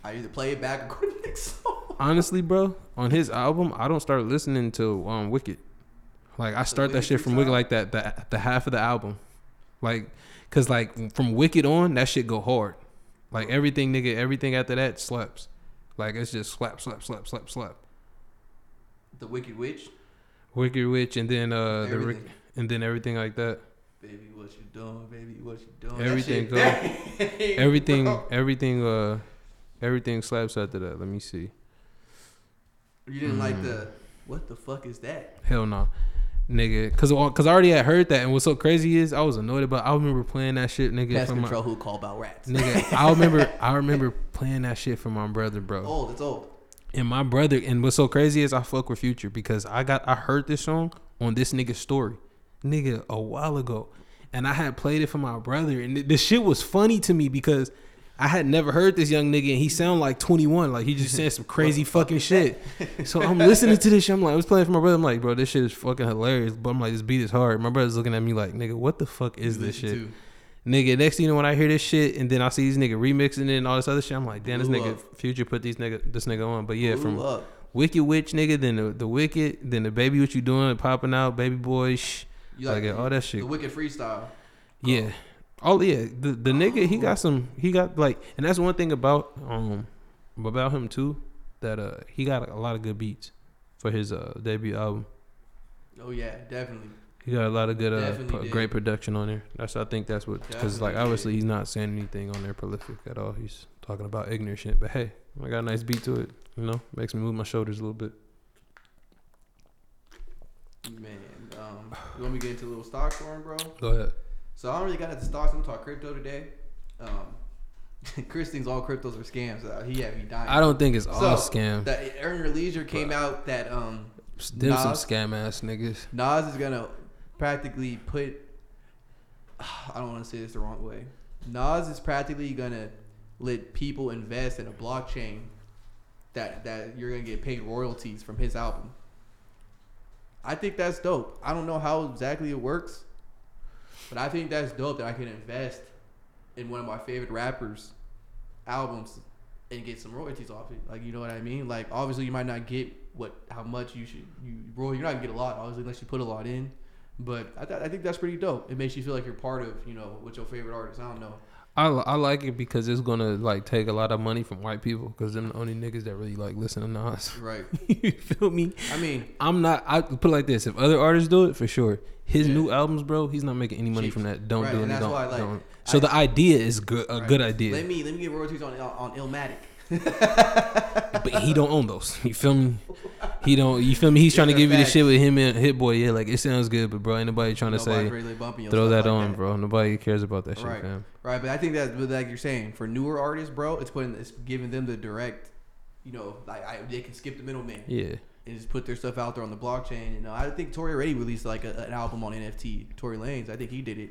I either play it back or go to the next song. Honestly, bro, on his album, I don't start listening to um Wicked. Like I start that shit from? Wicked like that the the half of the album, like cause like from Wicked on that shit go hard. Like everything nigga, everything after that slaps. Like it's just slap slap slap slap slap. The Wicked Witch, Wicked Witch and then uh the and then everything like that. baby, what you doing, baby, what you doing? Everything go- that shit bang, Everything bro. everything uh everything slaps after that. Let me see. You didn't like Mm. the what the fuck is that? Hell no. Nigga, cause, cause I already had heard that, and what's so crazy is I was annoyed about. I remember playing that shit, nigga. Pest from my- control who call about rats. Nigga, I remember I remember playing that shit for my brother, bro. old, it's old. And my brother, and what's so crazy is I fuck with Future because I got I heard this song on this nigga's story, nigga, a while ago, and I had played it for my brother, and th- the shit was funny to me because I had never heard this young nigga, and he sound like 21, like he just saying some crazy fucking shit. So I'm listening to this shit. I'm like, I was playing for my brother. I'm like, bro, this shit is fucking hilarious. But I'm like, this beat is hard. My brother's looking at me like, nigga, what the fuck is this shit? Nigga, next thing you know, when I hear this shit, and then I see these nigga remixing it and all this other shit, I'm like, damn, this Blew nigga up. Future put these nigga this nigga on. But yeah, Blew from up. Wicked Witch nigga, then the, the Wicked, then the Baby What You Doing, popping out, Baby Boy, shh, like, like, all that shit. The Wicked freestyle. Yeah. Oh yeah, the the nigga he got some he got like and that's one thing about um about him too that uh he got a lot of good beats for his uh debut album. Oh yeah, definitely. He got a lot of good uh pro- great production on there. That's I think that's what because like obviously did. he's not saying anything on there prolific at all. He's talking about ignorant shit. But hey, I got a nice beat to it. You know, makes me move my shoulders a little bit. Man, um, you want me to get into a little stock storm, bro? Go ahead. So I don't really got into stocks. I'm talking crypto today. Um, Chris thinks all cryptos are scams. Uh, he had me dying. I don't think it's all scam. That Earn Your Leisure came out that um Them some scam ass niggas. Nas is gonna practically put. I don't want to say this the wrong way. Nas is practically gonna let people invest in a blockchain that that you're gonna get paid royalties from his album. I think that's dope. I don't know how exactly it works, but I think that's dope that I can invest in one of my favorite rappers' albums and get some royalties off it. Like you know what I mean? Like obviously you might not get what how much you should you roll. You're not gonna get a lot obviously unless you put a lot in. But I, th- I think that's pretty dope. It makes you feel like you're part of you know with your favorite artist. I don't know. I, I like it because it's gonna like take a lot of money from white people because they're the only niggas that really like listen to Nas. Right. you feel me? I mean, I'm not. I put it like this: if other artists do it, for sure. His Yeah. new albums, bro, he's not making any money Cheap. from that. Don't Right, do it. that's don't, why, like, don't. So I- the idea is good, a right. good idea, let me let me get royalties on on Illmatic. but he don't own those. You feel me? He don't. You feel me? He's trying to give you the shit with him and Hit Boy. Yeah, like it sounds good, but bro, ain't nobody trying to say really throw that like on, bro. Nobody cares about that shit, Right. fam. Right, but I think that, but like you're saying, for newer artists, bro, it's putting, it's giving them the direct, you know, like I, they can skip the middleman Yeah. and just put their stuff out there on the blockchain. You know, I think Tory already released like a, an album on NFT. Tory Lanez, I think he did it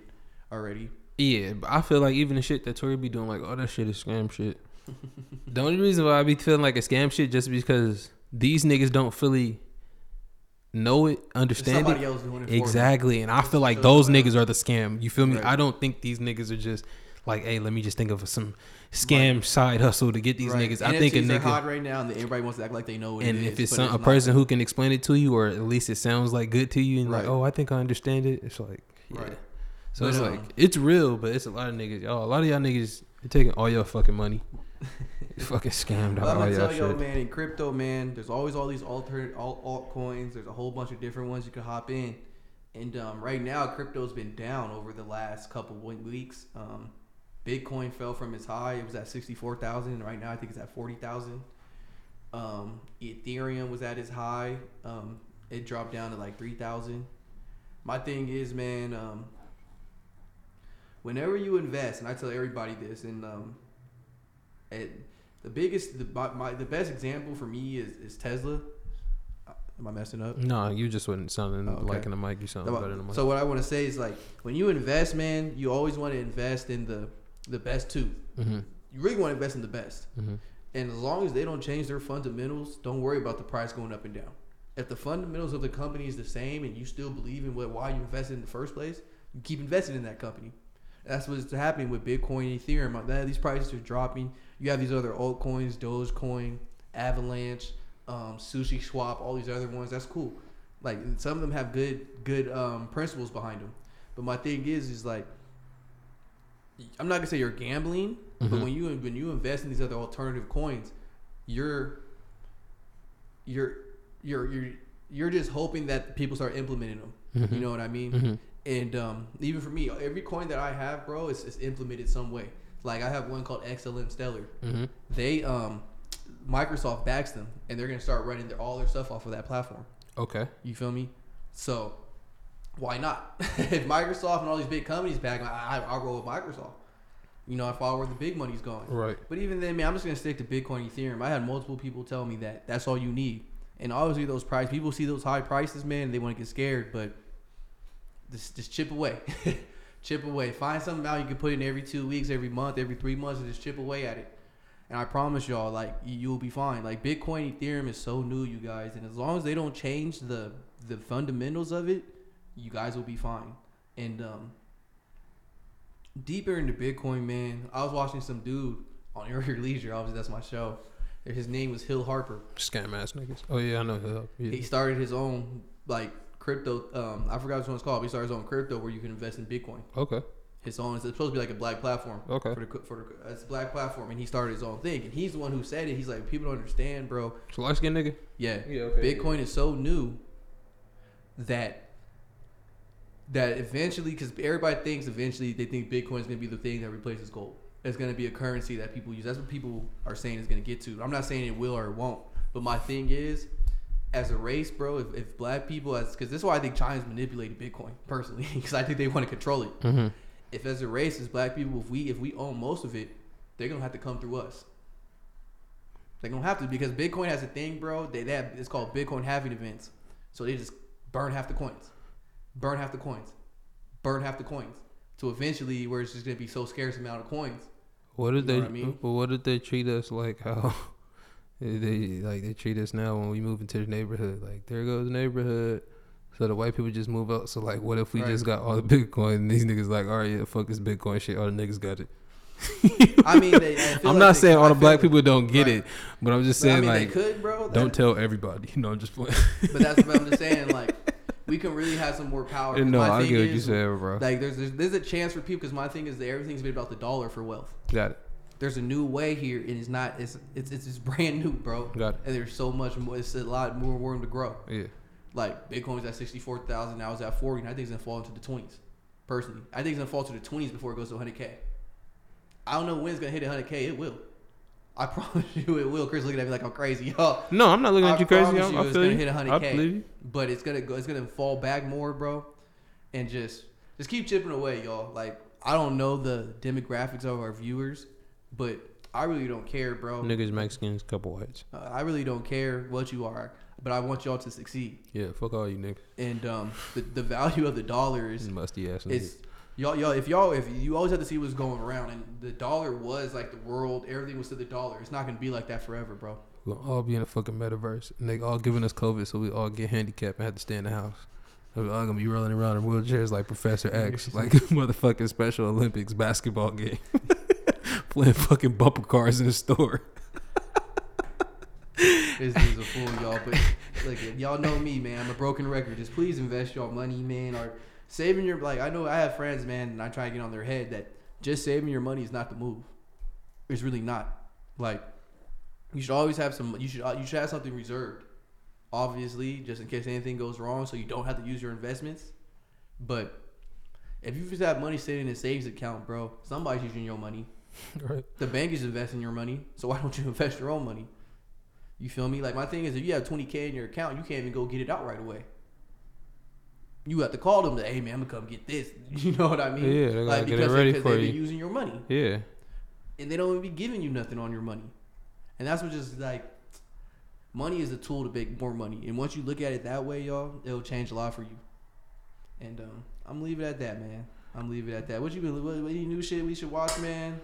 already. Yeah, but I feel like even the shit that Tory be doing, like, oh, that shit is scam shit. the only reason why I be feeling like a scam shit just because these niggas don't fully know it, understand it. else doing it. Exactly. And I feel like those niggas are the scam. You feel me? Right. I don't think these niggas are just like, hey, let me just think of some scam side hustle to get these Right. niggas. I think a NFTs nigga. hot right now, and everybody wants to act like they know what And it if is, it's some, a not. person who can explain it to you, or at least it sounds like good to you, and like, oh, I think I understand it. It's like, yeah. Right. So But, it's um, like it's real, but it's a lot of niggas. Y'all, a lot of y'all niggas taking all your fucking money. You fucking scammed out I'm gonna tell y'all, man, in crypto, man, there's always all these alternate alt altcoins. There's a whole bunch of different ones you can hop in. And um, right now, crypto's been down over the last couple weeks. Um, Bitcoin fell from its high; it was at sixty-four thousand, and right now I think it's at forty thousand. Um, Ethereum was at its high; um, it dropped down to like three thousand. My thing is, man, um, whenever you invest, and I tell everybody this, and the biggest, the my, my the best example for me is is Tesla. Am I messing up? No, you just wasn't sounding Oh, okay. like in the mic. You sounded better than the mic. So what I want to say is like when you invest, man, you always want to invest in the the best too. mm-hmm. You really want to invest in the best, Mm-hmm. and as long as they don't change their fundamentals, don't worry about the price going up and down. If the fundamentals of the company is the same and you still believe in what why you invested in the first place, you keep investing in that company. That's what's happening with Bitcoin and Ethereum. These prices are dropping. You have these other altcoins, Dogecoin, Avalanche, um, Sushi Swap, all these other ones. That's cool. Like some of them have good good um, principles behind them. But my thing is, is like, I'm not gonna say you're gambling, but Mhm. when you when you invest in these other alternative coins, you're you're you're you're you're just hoping that people start implementing them. Mhm. You know what I mean? Mm-hmm. And um, even for me, every coin that I have, bro, is, is implemented some way. Like I have one called XLM Stellar. Mm-hmm. They um, Microsoft backs them, and they're gonna start running their, all their stuff off of that platform. Okay. You feel me? So why not? if Microsoft and all these big companies back, I, I, I'll roll with Microsoft. You know, I follow where the big money's going. Right. But even then, man, I'm just gonna stick to Bitcoin, Ethereum. I had multiple people tell me that that's all you need, and obviously those price people see those high prices, man, and they want to get scared. But just just chip away, chip away. Find something out you can put in every two weeks, every month, every three months, and just chip away at it. And I promise y'all, like you- you'll be fine. Like Bitcoin, Ethereum is so new, you guys, and as long as they don't change the the fundamentals of it, you guys will be fine. And um, deeper into Bitcoin, man, I was watching some dude on Your Leisure. Obviously, that's my show. His name was Hill Harper. Scam ass niggas. Oh yeah, I know. Uh, He started his own like crypto. Um, I forgot what it's called. He started his own crypto where you can invest in Bitcoin. Okay. His own. It's supposed to be like a black platform. Okay. For the for the it's a black platform, and he started his own thing. And he's the one who said it. He's like, people don't understand, bro. So light skin nigga. Yeah. Yeah. Okay. Bitcoin is so new that that eventually, because everybody thinks eventually they think Bitcoin is going to be the thing that replaces gold. It's going to be a currency that people use. That's what people are saying is going to get to. I'm not saying it will or it won't, but my thing is, as a race, bro, if, if black people, as because this is why I think China's manipulating Bitcoin personally, because I think they want to control it. Mm-hmm. If as a race, as black people, if we if we own most of it, they're gonna have to come through us. They're gonna have to because Bitcoin has a thing, bro. They, have it's called Bitcoin halving events. So they just burn half the coins, burn half the coins, burn half the coins. To eventually, where it's just gonna be so scarce amount of coins What did You know they? what I mean? But what did they treat us like? How they like they treat us now when we move into the neighborhood? Like there goes the neighborhood. So the white people just move out. So like, what if we Right. just got all the Bitcoin? And these niggas like, all right, yeah, fuck this Bitcoin shit. All the niggas got it. I mean, they, I I'm like not saying all the black people don't get Right. it, but I'm just But, I saying mean, like, could, bro. don't tell everybody. You know, I'm just playing. But that's what I'm just saying. Like, we can really have some more power. no, I get what you said, bro. Like, there's, there's there's a chance for people because my thing is that everything's been about the dollar for wealth. got it. There's a new way here, and it's not. It's it's it's, it's brand new, bro. Got it. And there's so much more. It's a lot more room to grow. Yeah. Like Bitcoin's at sixty four thousand, now it's at forty, and I think it's gonna fall into the twenties. Personally, I think it's gonna fall to the twenties before it goes to hundred k. I don't know when it's gonna hit hundred k. It will. I promise you, it will. Chris looking at me like I'm crazy, y'all. No, I'm not looking I at you crazy. promise I'm, you I it's feel gonna you. hit 100K. I believe you. But it's gonna go. It's gonna fall back more, bro. And just just keep chipping away, y'all. Like I don't know the demographics of our viewers, but I really don't care, bro. Niggas, Mexicans, couple whites. Uh, I really don't care what you are, but I want y'all to succeed. Yeah, fuck all you niggas. And um, the the value of the dollar is Musty ass is y'all y'all if y'all if you always have to see what's going around and the dollar was like the world everything was to the dollar it's not gonna be like that forever bro We'll all be in a fucking metaverse. And they all giving us COVID, so we all get handicapped and have to stay in the house. All gonna be rolling around in wheelchairs like Professor X, like motherfucking Special Olympics basketball game, playing fucking bumper cars in the store. This dude's a fool, y'all. But if y'all know me, man. I'm a broken record. Just please invest y'all money, man, or saving your like. I know I have friends, man, and I try to get on their head that just saving your money is not the move. It's really not. Like, you should always have some. You should uh, you should have something reserved, obviously, just in case anything goes wrong, so you don't have to use your investments. But if you just have money sitting in a savings account, bro, somebody's using your money. Right. The bank is investing your money, so why don't you invest your own money? You feel me? Like my thing is, if you have twenty k in your account, you can't even go get it out right away. You have to call them to, hey man, I'm gonna come get this. You know what I mean? Yeah, they like get it ready because for they've you. been using your money, Yeah. and they don't even be giving you nothing on your money, and that's what just like, money is a tool to make more money, and once you look at it that way, y'all, it'll change a lot for you. And um, I'm leaving it at that, man. I'm leaving it at that. What you been? What, what any new shit we should watch, man?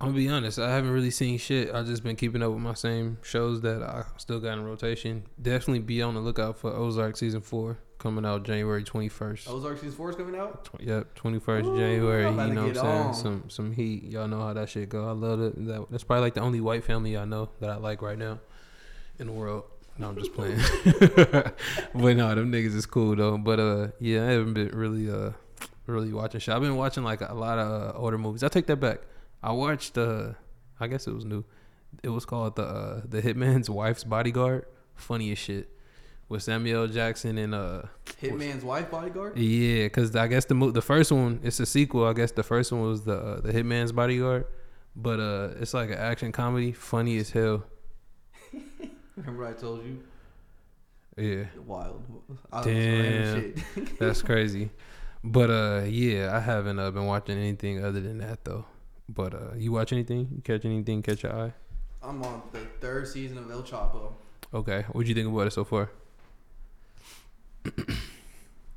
I'm gonna be honest. I haven't really seen shit. I've just been keeping up with my same shows that I still got in rotation. Definitely be on the lookout for Ozark season four coming out January 21st. Ozark season four is coming out. Yep, twenty first Ooh, January. You know what I'm saying? on. Some some heat. Y'all know how that shit go. I love it. That, that's probably like the only white family I know that I like right now in the world. No, I'm just playing. but no, them niggas is cool though. But uh, yeah, I haven't been really uh really watching shit. I've been watching like a lot of uh, older movies. I take that back. I watched uh, I guess it was new. It was called the uh, the Hitman's Wife's Bodyguard. Funniest shit. With Samuel L. Jackson and uh Hitman's wife bodyguard. yeah, because I guess the mo- the first one it's a sequel. I guess the first one was the uh, the Hitman's Bodyguard, but uh, it's like an action comedy, funny as hell. Remember I told you? Yeah, Wild. I don't know, some random Damn. shit. that's crazy. But uh, yeah, I haven't uh, been watching anything other than that though. But uh, you watch anything? You catch anything? Catch your eye? I'm on the third season of El Chapo. Okay, what do you think about it so far?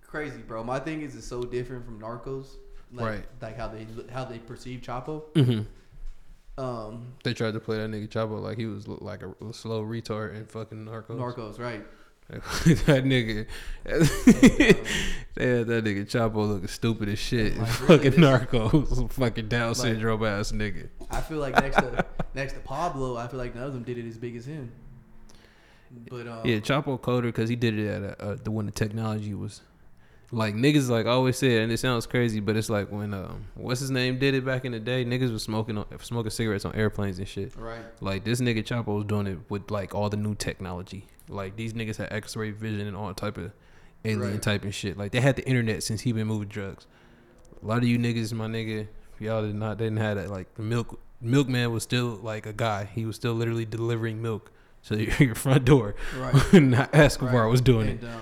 Crazy, bro. My thing is it's so different from Narcos. Like, Right. Like how they how they perceive Chapo. Mm-hmm. Um, They tried to play that nigga Chapo like he was like a, slow retard in fucking Narcos. Narcos, right? that nigga, they had that nigga Chapo looking stupid as shit. Like, fucking really, Narcos, fucking Down Like- syndrome ass nigga. I feel like next to next to Pablo, I feel like none of them did it as big as him. But um, Yeah, Chapo Coder because he did it at a, uh, the when the technology was like niggas like I always say, it, and it sounds crazy, but it's like when um what's his name did it back in the day. Niggas was smoking on, smoking cigarettes on airplanes and shit. right. Like this nigga Chapo was doing it with like all the new technology. Like these niggas had X-ray vision and all type of alien Right. type and shit. Like they had the internet since he been moving drugs. A lot of you niggas, my nigga, y'all did not didn't have that. Like the milk milkman was still like a guy. He was still literally delivering milk to your, front door. Right. not Escobar Right. was doing and, Um,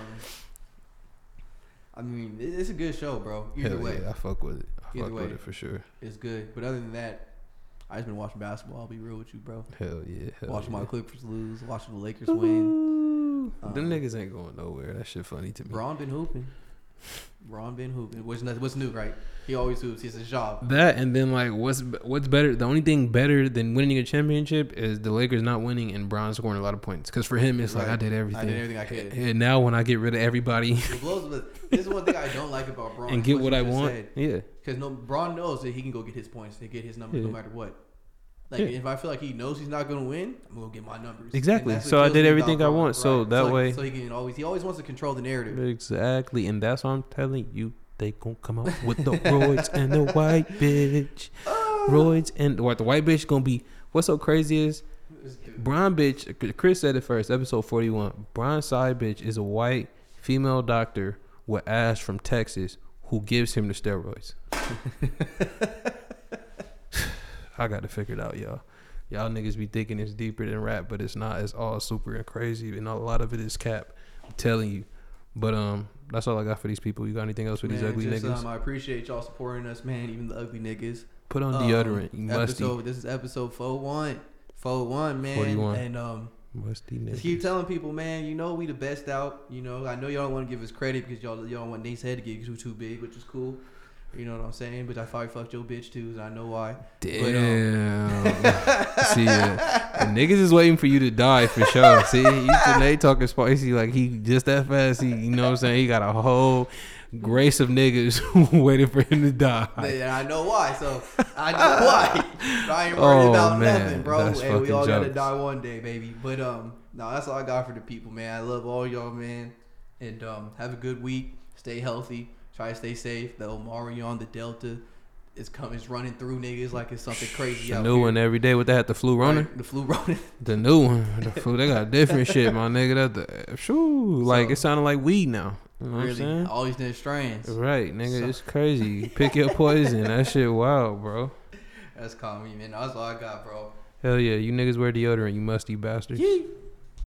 I mean, it's a good show, bro. Either Hell way, yeah, I fuck with it. I Either fuck with way. it for sure. it's good. But other than that, I just been watching basketball. I'll be real with you, bro. Hell yeah. Hell watching yeah. my Clippers lose, watching the Lakers win. Ooh, Them Um, niggas ain't going nowhere. That shit funny to me. Bron been hooping. Ron been hooping. What's not- what's new, right? He always hoops. It's his job. That and then like what's what's better? The only thing better than winning a championship is the Lakers not winning and Bron scoring a lot of points. Because for him, it's like Right. I did everything. I did everything I could. And now when I get rid of everybody blows This is one thing I don't like about Bron. and get what I want, yeah, Because no, Bron knows that he can go get his points and get his numbers no matter what. Like Yeah. if I feel like he knows he's not gonna win, I'm gonna get my numbers. Exactly. And that's what So I did everything I want, so that like- way- so he can always he always wants to control the narrative. exactly. And that's what I'm telling you. They gonna come out with the roids and the white bitch, roids and what the white bitch gonna be. What's so crazy is Brian bitch. Chris said it first, episode forty one. Brian side bitch is a white female doctor with ass from Texas who gives him the steroids. I got to figure it out, y'all. Y'all niggas be thinking it's deeper than rap, but it's not. It's all super and crazy, and a lot of it is cap. I'm telling you. But um, that's all I got for these people. You got anything else for these ugly just, niggas? Um, I appreciate y'all supporting us, man. Even the ugly niggas. Put on Um, deodorant, you musty, Episode. This is episode four one. Four one, man. 41. And um, musty just keep telling people, man. You know we the best out. You know I know y'all don't want to give us credit because y'all y'all want Nate's head to get too too big, which is cool. You know what I'm saying? But I probably fucked your bitch too, and I know why. Damn. See, uh, the niggas is waiting for you to die for sure. See, you today talking spicy like he just that fast. He, you know what I'm saying? He got a whole grace of niggas waiting for him to die. And I know why, so I know why. I ain't worried Oh, about man, nothing, bro. that's And we all gotta die one day, baby. But um, no, that's all I got for the people, man. I love all y'all, man. And um, have a good week. Stay healthy. Try to stay safe. The Omarion, the Delta, is coming, is running through niggas like it's something crazy The new here. one every day. They had the flu running? The flu running. The new one. The flu. They got different shit, my nigga. That the shoo. Like So- it sounded like weed now. You know what I'm really, saying? all these different strands. Right, nigga. So- It's crazy. Pick your poison. That shit wild, bro. That's calm, me, man. That's all I got, bro. Hell yeah. You niggas wear deodorant. You musty bastards. Yee.